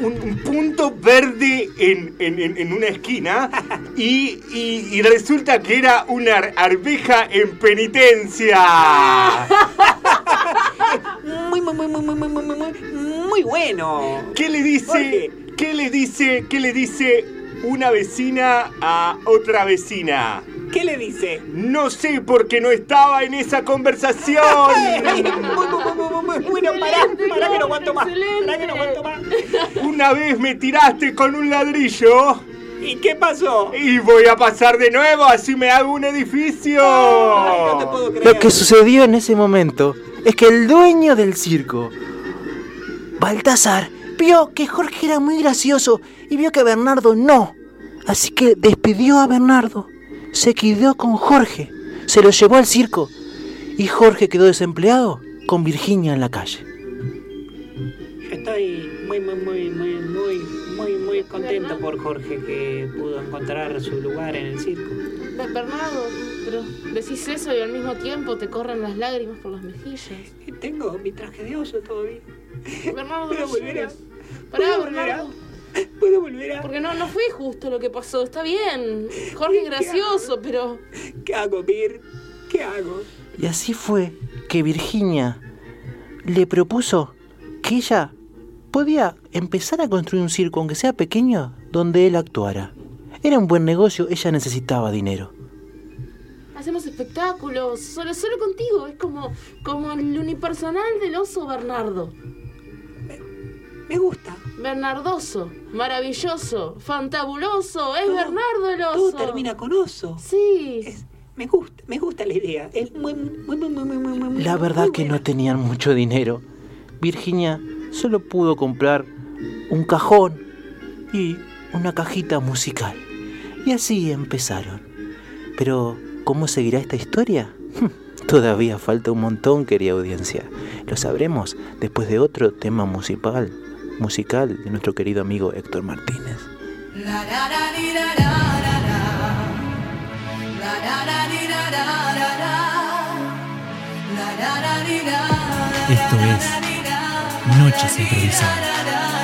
un, punto verde en, en, una esquina y, y, resulta que era una arveja en penitencia. Muy, muy, muy, muy, muy, muy, muy, muy bueno. ¿Qué le dice? ¿Qué le dice? ¿Qué le dice una vecina a otra vecina? ¿Qué le dice? No sé porque no estaba en esa conversación. Muy, muy, muy, bueno, pará, pará que no aguanto más. Pará que no aguanto más. Una vez me tiraste con un ladrillo ¿Y qué pasó? y voy a pasar de nuevo, así me hago un edificio. Ay, no te puedo creer. Lo que sucedió en ese momento es que el dueño del circo, Baltasar, vio que Jorge era muy gracioso y vio que Bernardo no. Así que despidió a Bernardo, se quedó con Jorge, se lo llevó al circo y Jorge quedó desempleado con Virginia en la calle. Yo estoy muy, muy, muy, muy, muy, muy, muy contento por Jorge que pudo encontrar su lugar en el circo. Be- Bernardo, pero decís eso y al mismo tiempo te corren las lágrimas por las mejillas. Tengo mi traje de oso todavía. Bernardo, <laughs> ¿Puedo no volver a- llores. Pará, ¿Puedo volver a- Bernardo. ¿Puedo volver a...? Porque no, no fue justo lo que pasó. Está bien. Jorge es gracioso, pero. ¿Qué hago, Mir? ¿Qué hago? Y así fue que Virginia le propuso que ella podía empezar a construir un circo, aunque sea pequeño, donde él actuara. Era un buen negocio, ella necesitaba dinero. Hacemos espectáculos, solo, solo contigo. Es como, como el unipersonal del oso Bernardo. Me gusta. Bernardoso, maravilloso, fantabuloso. Es Bernardo el oso. Todo termina con oso. Sí. Es- me gusta, me gusta la idea. Es muy, muy, muy, muy, muy, muy, muy, muy La verdad muy que buena. no tenían mucho dinero. Virginia solo pudo comprar un cajón y una cajita musical. Y así empezaron. Pero, ¿cómo seguirá esta historia? <laughs> Todavía falta un montón, querida audiencia. Lo sabremos después de otro tema musical, musical de nuestro querido amigo Héctor Martínez. Esto es Noches improvisadas.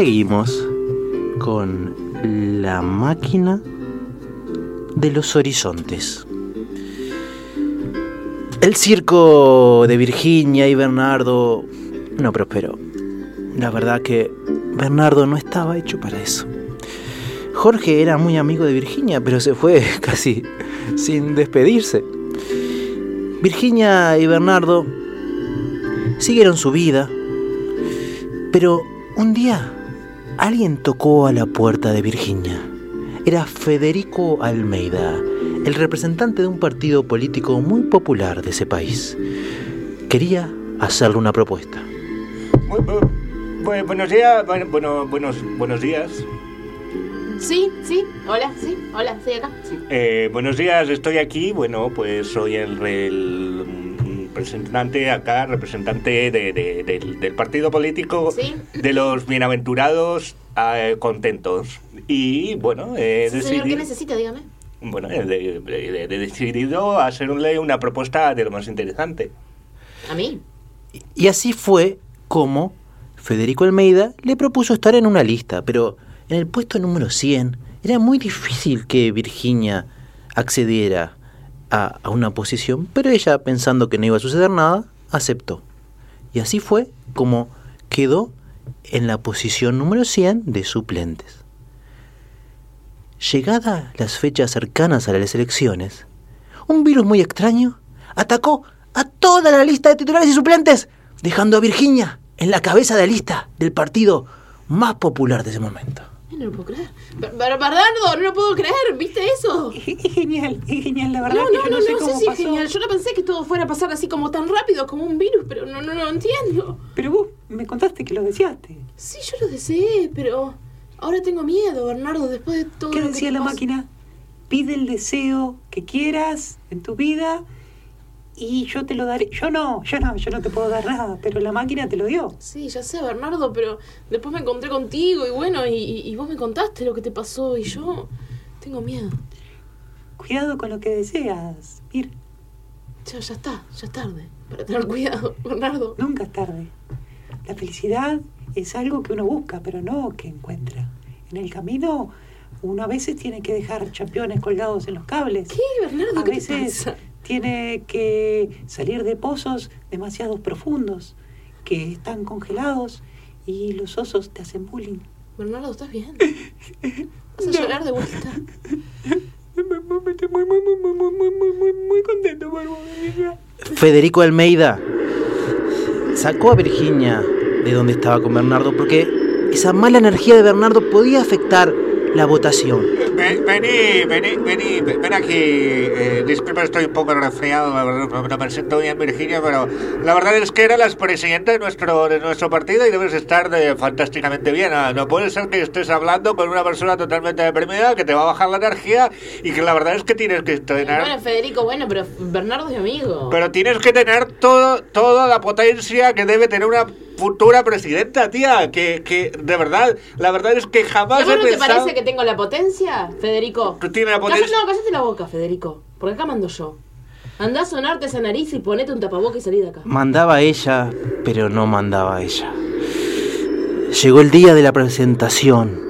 Seguimos con la máquina de los horizontes. El circo de Virginia y Bernardo no prosperó. La verdad que Bernardo no estaba hecho para eso. Jorge era muy amigo de Virginia, pero se fue <laughs> casi sin despedirse. Virginia y Bernardo siguieron su vida, pero un día alguien tocó a la puerta de Virginia. Era Federico Almeida, el representante de un partido político muy popular de ese país. Quería hacerle una propuesta. Bu- bu- bu- buenos días, bueno, bueno, buenos, buenos días. Sí, sí, hola, sí, hola, estoy acá. Sí. Eh, buenos días, estoy aquí. Bueno, pues soy el, el, representante acá, representante de- de- del, del partido político Sí. de los bienaventurados eh, contentos. Y bueno, he Sí, señor, ¿qué decidido, necesita? Dígame. bueno, he, de- de- de- decidido hacerle una propuesta de lo más interesante. ¿A mí? Y así fue como Federico Almeida le propuso estar en una lista, pero en el puesto número 100 era muy difícil que Virginia accediera a, una posición, pero ella, pensando que no iba a suceder nada, aceptó. Y así fue como quedó en la posición número 100 de suplentes. Llegada las fechas cercanas a las elecciones, un virus muy extraño atacó a toda la lista de titulares y suplentes, dejando a Virginia en la cabeza de lista del partido más popular de ese momento. No lo puedo creer. Ber- Ber- Bernardo, no lo puedo creer, ¿viste eso? <laughs> Es genial, es genial, la verdad. No, que no, yo no, no sé no cómo sé si es genial. Yo no pensé que todo fuera a pasar así como tan rápido como un virus, pero no, no, no entiendo. Pero vos me contaste que lo deseaste. Sí, yo lo deseé, pero ahora tengo miedo, Bernardo, después de todo ¿Qué lo decía la máquina? pide el deseo que quieras en tu vida y yo te lo daré. Yo no, yo no, yo no te puedo dar nada, pero la máquina te lo dio. Sí, ya sé, Bernardo, pero después me encontré contigo y bueno, y, vos me contaste lo que te pasó y yo tengo miedo. Cuidado con lo que deseas. Mir, Ya, ya está, ya es tarde. Para tener cuidado, <laughs> Bernardo. nunca es tarde. La felicidad es algo que uno busca, pero no que encuentra. En el camino, uno a veces tiene que dejar championes colgados en los cables. ¿Qué, Bernardo? A ¿Qué veces te pasa? tiene que salir de pozos demasiado profundos, que están congelados y los osos te hacen bullying. Bernardo, ¿estás bien? <laughs> Vas a llorar de vuelta. Estoy muy, muy, muy, muy, muy, contento Federico Almeida sacó a Virginia de donde estaba con Bernardo porque esa mala energía de Bernardo podía afectar la votación. Ven- Vení, vení, vení, ven aquí. Eh, disculpa, estoy un poco resfriado, la verdad, no, no me siento bien, Virginia, pero la verdad es que era la presidenta de nuestro, de nuestro partido y debes estar de, fantásticamente bien. Ah, No puede ser que estés hablando con una persona totalmente deprimida que te va a bajar la energía y que la verdad es que tienes que tener... Bueno, Federico, bueno, pero Bernardo es mi amigo. Pero tienes que tener todo, toda la potencia que debe tener una futura presidenta, tía. Que, que de verdad, la verdad es que ¿Y jamás a vos he no te pensado... parece que tengo la potencia, Federico? Tú tienes la potencia... no, cállate la boca, Federico. Porque acá mando yo. Andá a sonarte esa nariz y ponete un tapaboca y salí de acá. Mandaba ella, pero no mandaba ella. Llegó el día de la presentación,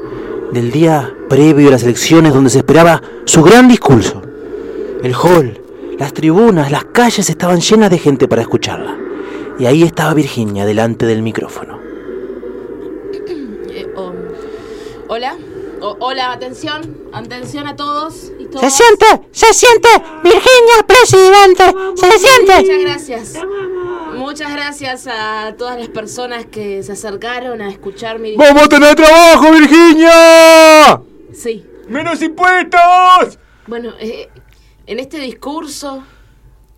del día previo a las elecciones donde se esperaba su gran discurso. El hall, las tribunas, las calles estaban llenas de gente para escucharla. Y ahí estaba Virginia delante del micrófono. Eh, um, hola. Hola, atención. Atención a todos y todas. Se siente, se siente, Virginia, presidente, se siente. Muchas gracias. Muchas gracias a todas las personas que se acercaron a escuchar mi ¡Vamos a tener trabajo, Virginia! Sí. ¡Menos impuestos! Bueno, eh, en este discurso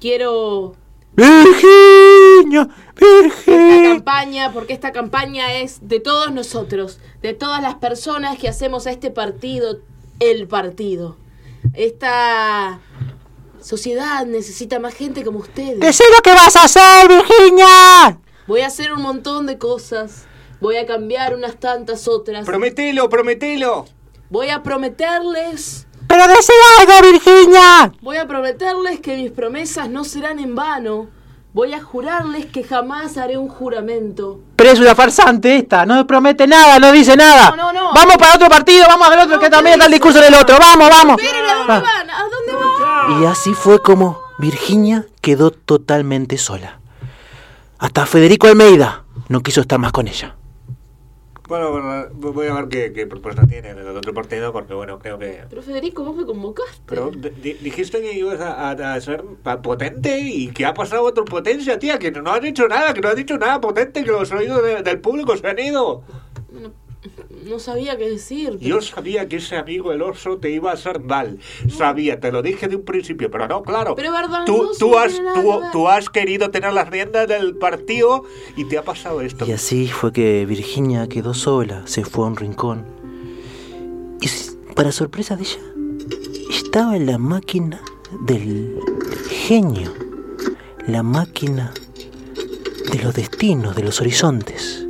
quiero Virginia, esta Virginia. campaña, porque esta campaña es de todos nosotros, de todas las personas que hacemos a este partido el partido. Esta sociedad necesita más gente como ustedes. Decí lo que vas a hacer, Virginia. Voy a hacer un montón de cosas. Voy a cambiar unas tantas otras. Prometelo, prometelo. Voy a prometerles, Pero decí algo, Virginia. voy a prometerles que mis promesas no serán en vano. Voy a jurarles que jamás haré un juramento. Pero es una farsante esta, no promete nada, no dice nada. No, no, no. Vamos para otro partido, vamos al otro, No, que también ¿qué está el discurso del otro. Vamos, vamos. Esperen, ¿a dónde Ah. van? ¿A dónde van? Y así fue como Virginia quedó totalmente sola. Hasta Federico Almeida no quiso estar más con ella. Bueno, bueno, voy a ver qué, qué propuesta tiene el otro partido, porque bueno, creo que... Pero Federico, vos me convocaste. Pero di- di- dijiste que ibas a, a- a ser potente y que ha pasado otra potencia, tía, que no has dicho nada, que no has dicho nada potente, que los oídos de- del público se han ido. Bueno, no sabía qué decir. pero- Yo sabía que ese amigo el oso te iba a hacer mal. Sabía, te lo dije de un principio, pero no, claro. Pero, verdad, tú, no, tú, has, tú, has querido tener las riendas del partido y te ha pasado esto. Y así fue que Virginia quedó sola, se fue a un rincón. Y para sorpresa de ella, estaba en la máquina del genio, la máquina de los destinos, de los horizontes.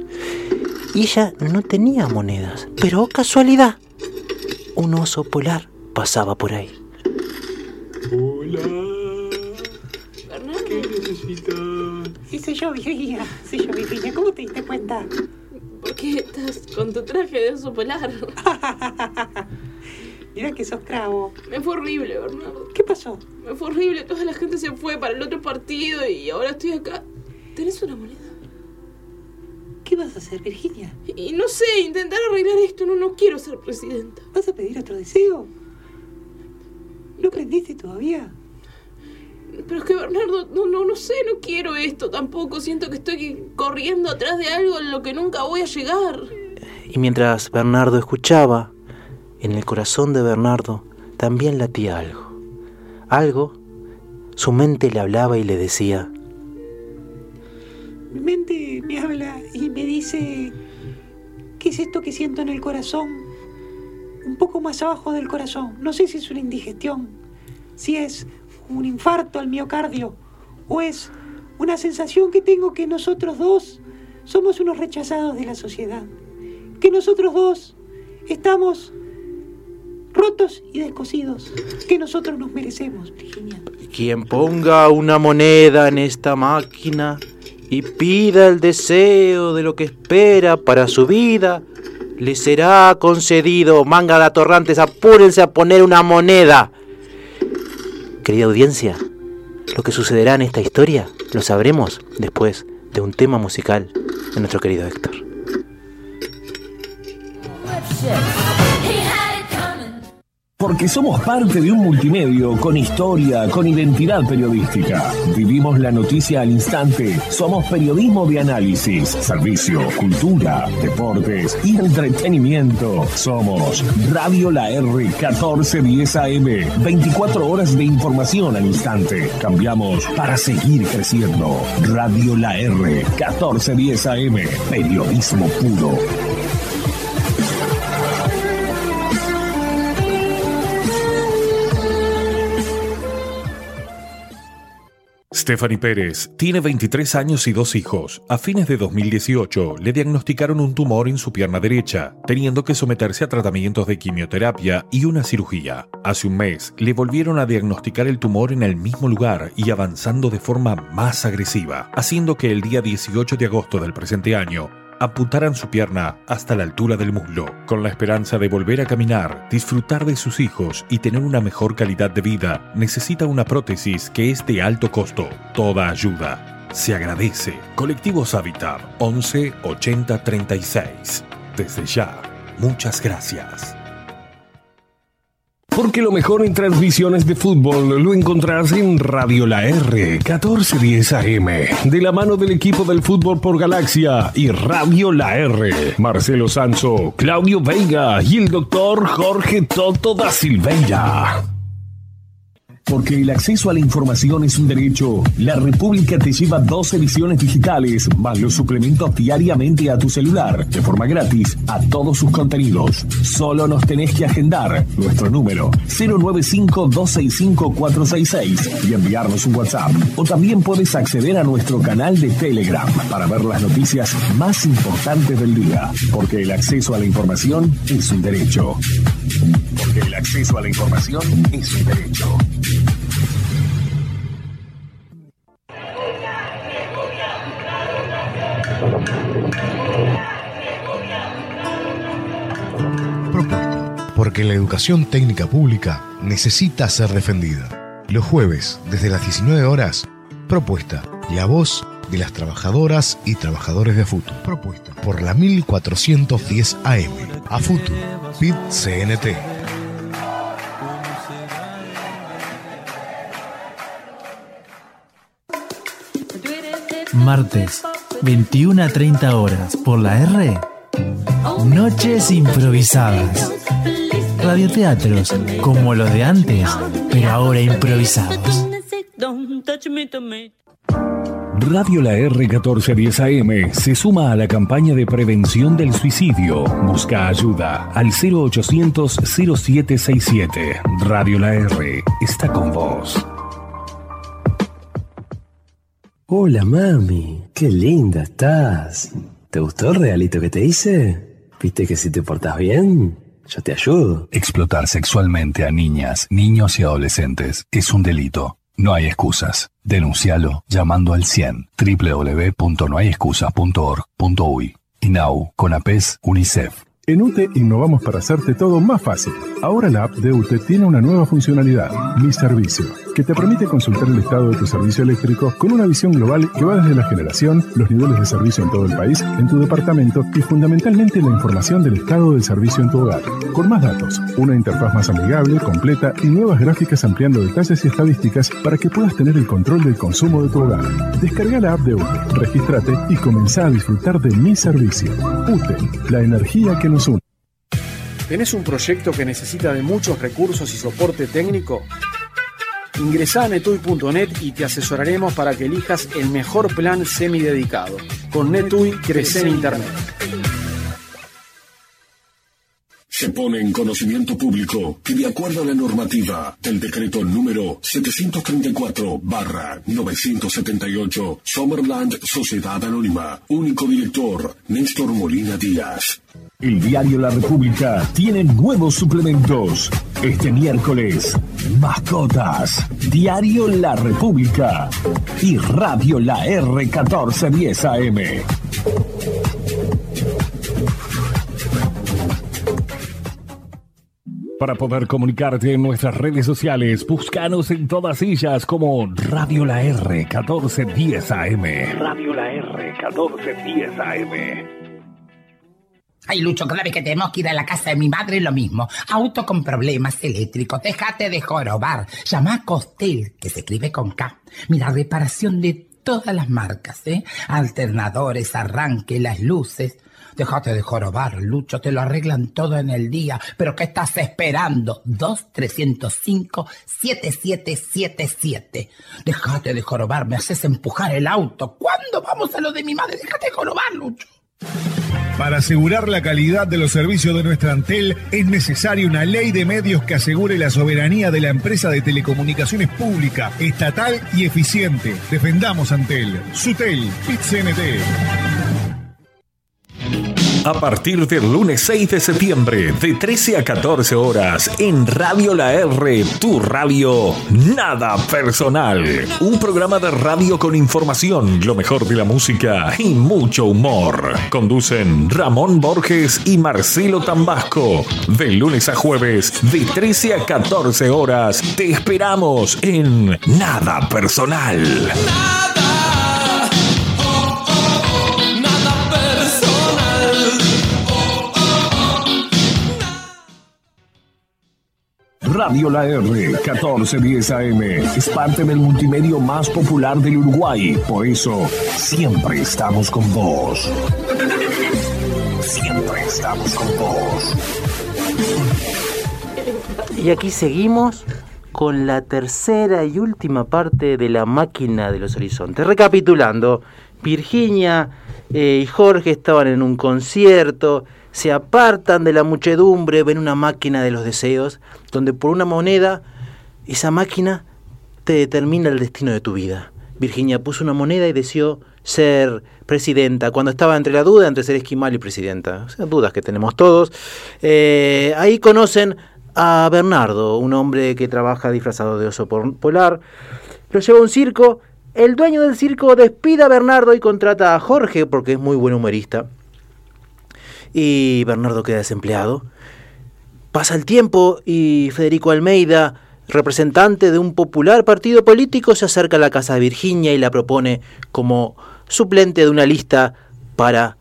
Y ella no tenía monedas, pero oh casualidad, un oso polar pasaba por ahí. Fernando, Sí, soy yo, Virginia. Soy yo, Virginia. ¿Cómo te diste cuenta? ¿por qué estás con tu traje de oso polar? <laughs> Mira que sos cravo. Me fue horrible, Bernardo. ¿Qué pasó? Me fue horrible. Toda la gente se fue para el otro partido y ahora estoy acá. ¿Tenés una moneda? ¿Qué vas a hacer, Virginia? Y no sé, intentar arreglar esto. No, no quiero ser presidenta. ¿Vas a pedir otro deseo? ¿No aprendiste todavía? Pero es que Bernardo, no, no, no sé, no quiero esto tampoco. Siento que estoy corriendo atrás de algo en lo que nunca voy a llegar. Y mientras Bernardo escuchaba, en el corazón de Bernardo también latía algo. Algo, su mente le hablaba y le decía, Mi mente me habla y me dice, ¿qué es esto que siento en el corazón? un poco más abajo del corazón. No sé si es una indigestión, si es un infarto al miocardio o es una sensación que tengo que nosotros dos somos unos rechazados de la sociedad. Que nosotros dos estamos rotos y descosidos. Que nosotros nos merecemos, Virginia. Quien ponga una moneda en esta máquina y pida el deseo de lo que espera para su vida, le será concedido. Manga de atorrantes, apúrense a poner una moneda. Querida audiencia, lo que sucederá en esta historia lo sabremos después de un tema musical de nuestro querido Héctor. Porque somos parte de un multimedio con historia, con identidad periodística. Vivimos la noticia al instante. Somos periodismo de análisis, servicio, cultura, deportes y entretenimiento. Somos Radio La R 1410 AM. 24 horas de información al instante. Cambiamos para seguir creciendo. Radio La R 1410 AM. Periodismo puro. Stephanie Pérez tiene 23 años y dos hijos. A fines de 2018 le diagnosticaron un tumor en su pierna derecha, teniendo que someterse a tratamientos de quimioterapia y una cirugía. Hace un mes le volvieron a diagnosticar el tumor en el mismo lugar y avanzando de forma más agresiva, haciendo que el día 18 de agosto del presente año apuntaran su pierna hasta la altura del muslo, con la esperanza de volver a caminar, disfrutar de sus hijos y tener una mejor calidad de vida, necesita una prótesis que es de alto costo. Toda ayuda se agradece. Colectivos Habitat 11 80 36. Desde ya, muchas gracias. Porque lo mejor en transmisiones de fútbol lo encontrás en Radio La R 1410 AM, de la mano del equipo del fútbol por Galaxia y Radio La R. Marcelo Sanso, Claudio Veiga y el doctor Jorge Toto da Silveira. Porque el acceso a la información es un derecho. La República te lleva dos ediciones digitales, más los suplementos diariamente a tu celular, de forma gratis, a todos sus contenidos. Solo nos tenés que agendar nuestro número 095-265-466 y enviarnos un WhatsApp. O también puedes acceder a nuestro canal de Telegram para ver las noticias más importantes del día. Porque el acceso a la información es un derecho. Porque el acceso a la información es un derecho. Porque la educación técnica pública necesita ser defendida. Los jueves, desde las 19 horas, propuesta, la voz de las trabajadoras y trabajadores de AFUTU. Propuesta por la 1410 AM. AFUTU, PIT Martes, 21 a 30 horas por la R. Noches improvisadas. Radioteatros como los de antes, pero ahora improvisados. Radio La R 1410 AM se suma a la campaña de prevención del suicidio. Busca ayuda al 0800 0767. Radio La R está con vos. Hola mami, qué linda estás. ¿Te gustó el regalito que te hice? ¿Viste que si te portas bien, yo te ayudo? Explotar sexualmente a niñas, niños y adolescentes es un delito. No hay excusas. Denuncialo llamando al 100 www.nohayexcusas.org.uy. INAU, CONAPES, UNICEF. En UTE innovamos para hacerte todo más fácil. Ahora la app de UTE tiene una nueva funcionalidad, Mi Servicio, que te permite consultar el estado de tu servicio eléctrico con una visión global que va desde la generación, los niveles de servicio en todo el país, en tu departamento y fundamentalmente la información del estado del servicio en tu hogar. Con más datos, una interfaz más amigable, completa y nuevas gráficas ampliando detalles y estadísticas para que puedas tener el control del consumo de tu hogar. Descarga la app de UTE, regístrate y comenzá a disfrutar de Mi Servicio. UTE, la energía que nos une. ¿Tenés un proyecto que necesita de muchos recursos y soporte técnico? Ingresá a netui.net y te asesoraremos para que elijas el mejor plan semidedicado. Con Netui crece en Internet. Se pone en conocimiento público que de acuerdo a la normativa del decreto número 734-978, Summerland Sociedad Anónima, único director, Néstor Molina Díaz. El diario La República tiene nuevos suplementos. Este miércoles, mascotas, Diario La República y Radio La R 1410 AM. Para poder comunicarte en nuestras redes sociales, búscanos en todas ellas como Radio La R 1410 AM. Radio La R 1410 AM. Ay, Lucho, cada vez que tenemos que ir a la casa de mi madre lo mismo. Auto con problemas eléctricos. Déjate de jorobar. Llama a Costel, que se escribe con K. Mira, reparación de todas las marcas, ¿eh? Alternadores, arranque, las luces. Déjate de jorobar, Lucho, te lo arreglan todo en el día. ¿Pero qué estás esperando? 2-305-7777. Déjate de jorobar, me haces empujar el auto. ¿Cuándo vamos a lo de mi madre? Déjate de jorobar, Lucho. Para asegurar la calidad de los servicios de nuestra Antel es necesaria una ley de medios que asegure la soberanía de la empresa de telecomunicaciones pública, estatal y eficiente. Defendamos Antel. Sutel, PIT-CNT. A partir del lunes 6 de septiembre, de 13 a 14 horas, en Radio La R, tu radio, nada personal. Un programa de radio con información, lo mejor de la música y mucho humor. Conducen Ramón Borges y Marcelo Tambasco. De lunes a jueves, de 13 a 14 horas, te esperamos en Nada Personal. Radio La R 1410 AM es parte del multimedio más popular del Uruguay. Por eso, siempre estamos con vos. Siempre estamos con vos. Y aquí seguimos con la tercera y última parte de la máquina de los horizontes. Recapitulando, Virginia eh, y Jorge estaban en un concierto, se apartan de la muchedumbre, ven una máquina de los deseos, donde por una moneda, esa máquina te determina el destino de tu vida. Virginia puso una moneda y deseó ser presidenta, cuando estaba entre la duda entre ser esquimal y presidenta. O dudas que tenemos todos. Eh, ahí conocen a Bernardo, un hombre que trabaja disfrazado de oso polar. Lo lleva a un circo. El dueño del circo despide a Bernardo y contrata a Jorge porque es muy buen humorista. Y Bernardo queda desempleado. Pasa el tiempo y Federico Almeida, representante de un popular partido político, se acerca a la casa de Virginia y la propone como suplente de una lista para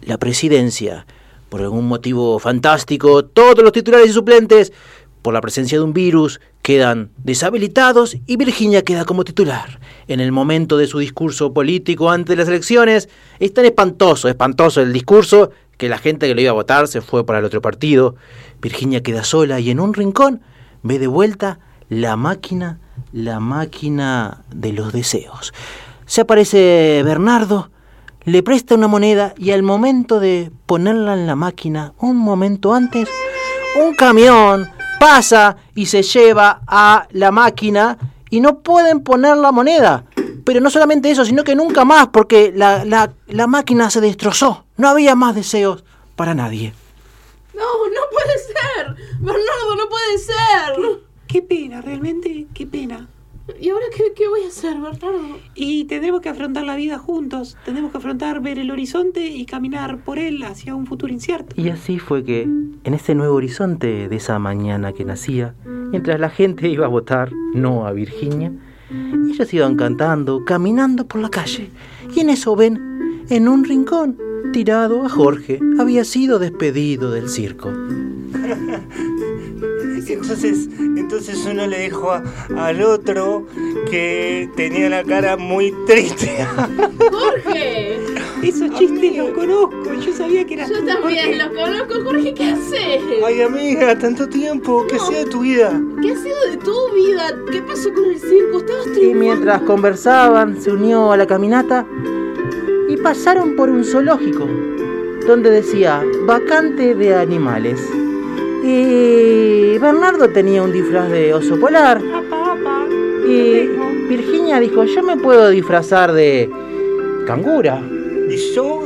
la presidencia. Por algún motivo fantástico, todos los titulares y suplentes, por la presencia de un virus, quedan deshabilitados y Virginia queda como titular. En el momento de su discurso político antes de las elecciones, es tan espantoso, espantoso el discurso, que la gente que lo iba a votar se fue para el otro partido. Virginia queda sola y en un rincón ve de vuelta la máquina, la máquina de los deseos. Se aparece Bernardo, le presta una moneda y al momento de ponerla en la máquina, un momento antes, un camión pasa y se lleva a la máquina y no pueden poner la moneda. Pero no solamente eso, sino que nunca más, porque la, la- la máquina se destrozó. No había más deseos para nadie. No, no puede ser. Bernardo, no puede ser. Qué pena, realmente, qué pena. ¿Y ahora qué, qué voy a hacer, Bernardo? Y tendremos que afrontar la vida juntos. Tendremos que afrontar, ver el horizonte y caminar por él hacia un futuro incierto. Y así fue que, en ese nuevo horizonte de esa mañana que nacía, mientras la gente iba a votar no a Virginia, ellos iban cantando, caminando por la calle. Y en eso ven, en un rincón, tirado a Jorge, había sido despedido del circo. Entonces, entonces uno le dijo a- al otro que tenía la cara muy triste. ¡Jorge! Esos chistes los conozco. Yo sabía que eras Yo también Jorge. lo conozco. Jorge, ¿qué haces? Ay, amiga, tanto tiempo. ¿Qué ha sido de tu vida? ¿Qué ha sido de tu vida? ¿Qué pasó con el circo? Estabas Y triunfando. mientras conversaban, se unió a la caminata y pasaron por un zoológico donde decía vacante de animales. Y Bernardo tenía un disfraz de oso polar. Y Virginia dijo, yo me puedo disfrazar de cangura. ¿Y yo?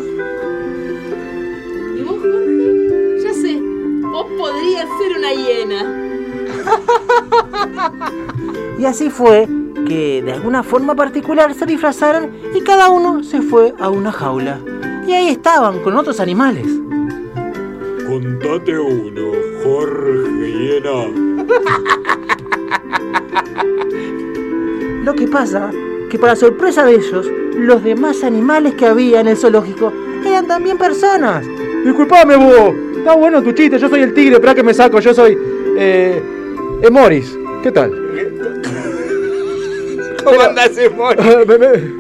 ¿Y vos, Jorge? Ya sé, vos podrías ser una hiena. <laughs> Y así fue que de alguna forma particular se disfrazaron y cada uno se fue a una jaula. Y ahí estaban con otros animales. Contate uno, Jorge Hiena. Lo que pasa que para sorpresa de ellos, los demás animales que había en el zoológico eran también personas. Disculpame vos, está bueno tu chiste, yo soy el tigre, espera que me saco, yo soy eh, Emoris. ¿Qué tal? ¿Cómo andás, Emoris?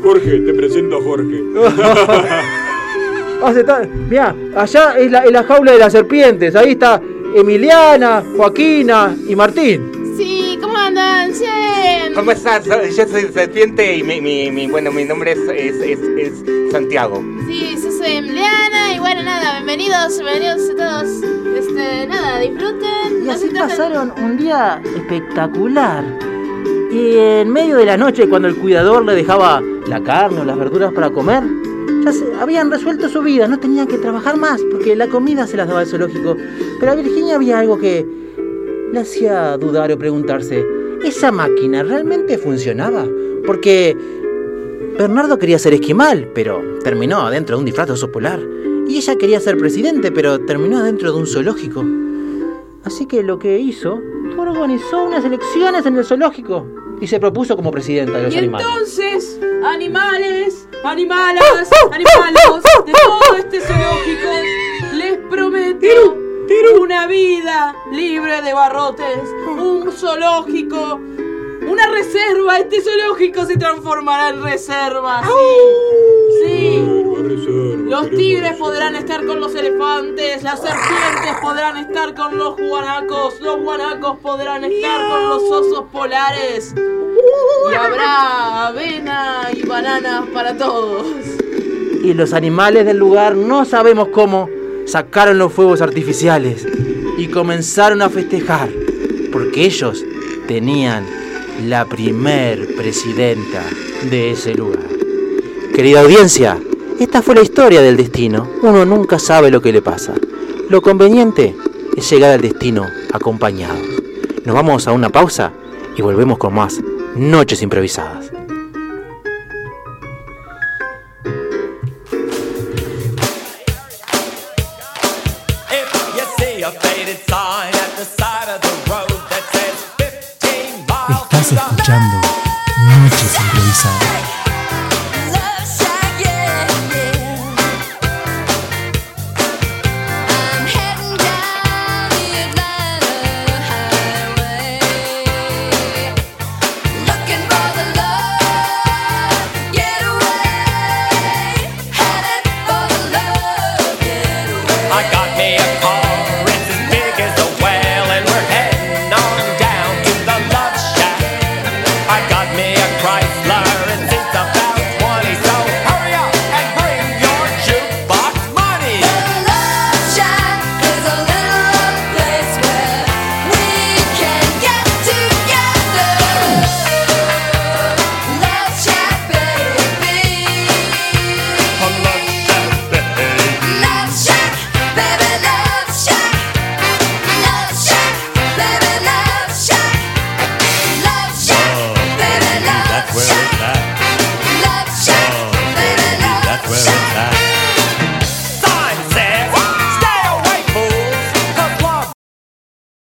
Jorge, te presento a Jorge. <laughs> Hace tan- Mirá, allá es la, es la jaula de las serpientes, ahí está Emiliana, Joaquina y Martín. Sí, ¿cómo andan? Bien. ¿Cómo estás? Yo soy serpiente y mi, mi, mi- bueno, mi nombre es, es, es, es Santiago. Sí, yo soy Emiliana y bueno, nada, bienvenidos, bienvenidos a todos. Este, nada, disfruten. Y así trajen- pasaron un día espectacular. Y en medio de la noche, cuando el cuidador le dejaba la carne o las verduras para comer, ya se, habían resuelto su vida, no tenían que trabajar más, porque la comida se las daba el zoológico. Pero a Virginia había algo que le hacía dudar o preguntarse, ¿esa máquina realmente funcionaba? Porque Bernardo quería ser esquimal, pero terminó adentro de un disfraz de oso polar. Y ella quería ser presidente, pero terminó adentro de un zoológico. Así que lo que hizo organizó unas elecciones en el zoológico y se propuso como presidenta de los Y animales. entonces, animales, animalas, animalos de todo este zoológico, les prometo una vida libre de barrotes, un zoológico, una reserva. Este zoológico se transformará en reserva. Sí. sí. Los tigres podrán estar con los elefantes, las serpientes podrán estar con los guanacos, los guanacos podrán estar con los osos polares. Y habrá avena y bananas para todos. Y los animales del lugar, no sabemos cómo, sacaron los fuegos artificiales y comenzaron a festejar, porque ellos tenían la primer presidenta de ese lugar. Querida audiencia, esta fue la historia del destino. Uno nunca sabe lo que le pasa. Lo conveniente es llegar al destino acompañado. Nos vamos a una pausa y volvemos con más Noches Improvisadas.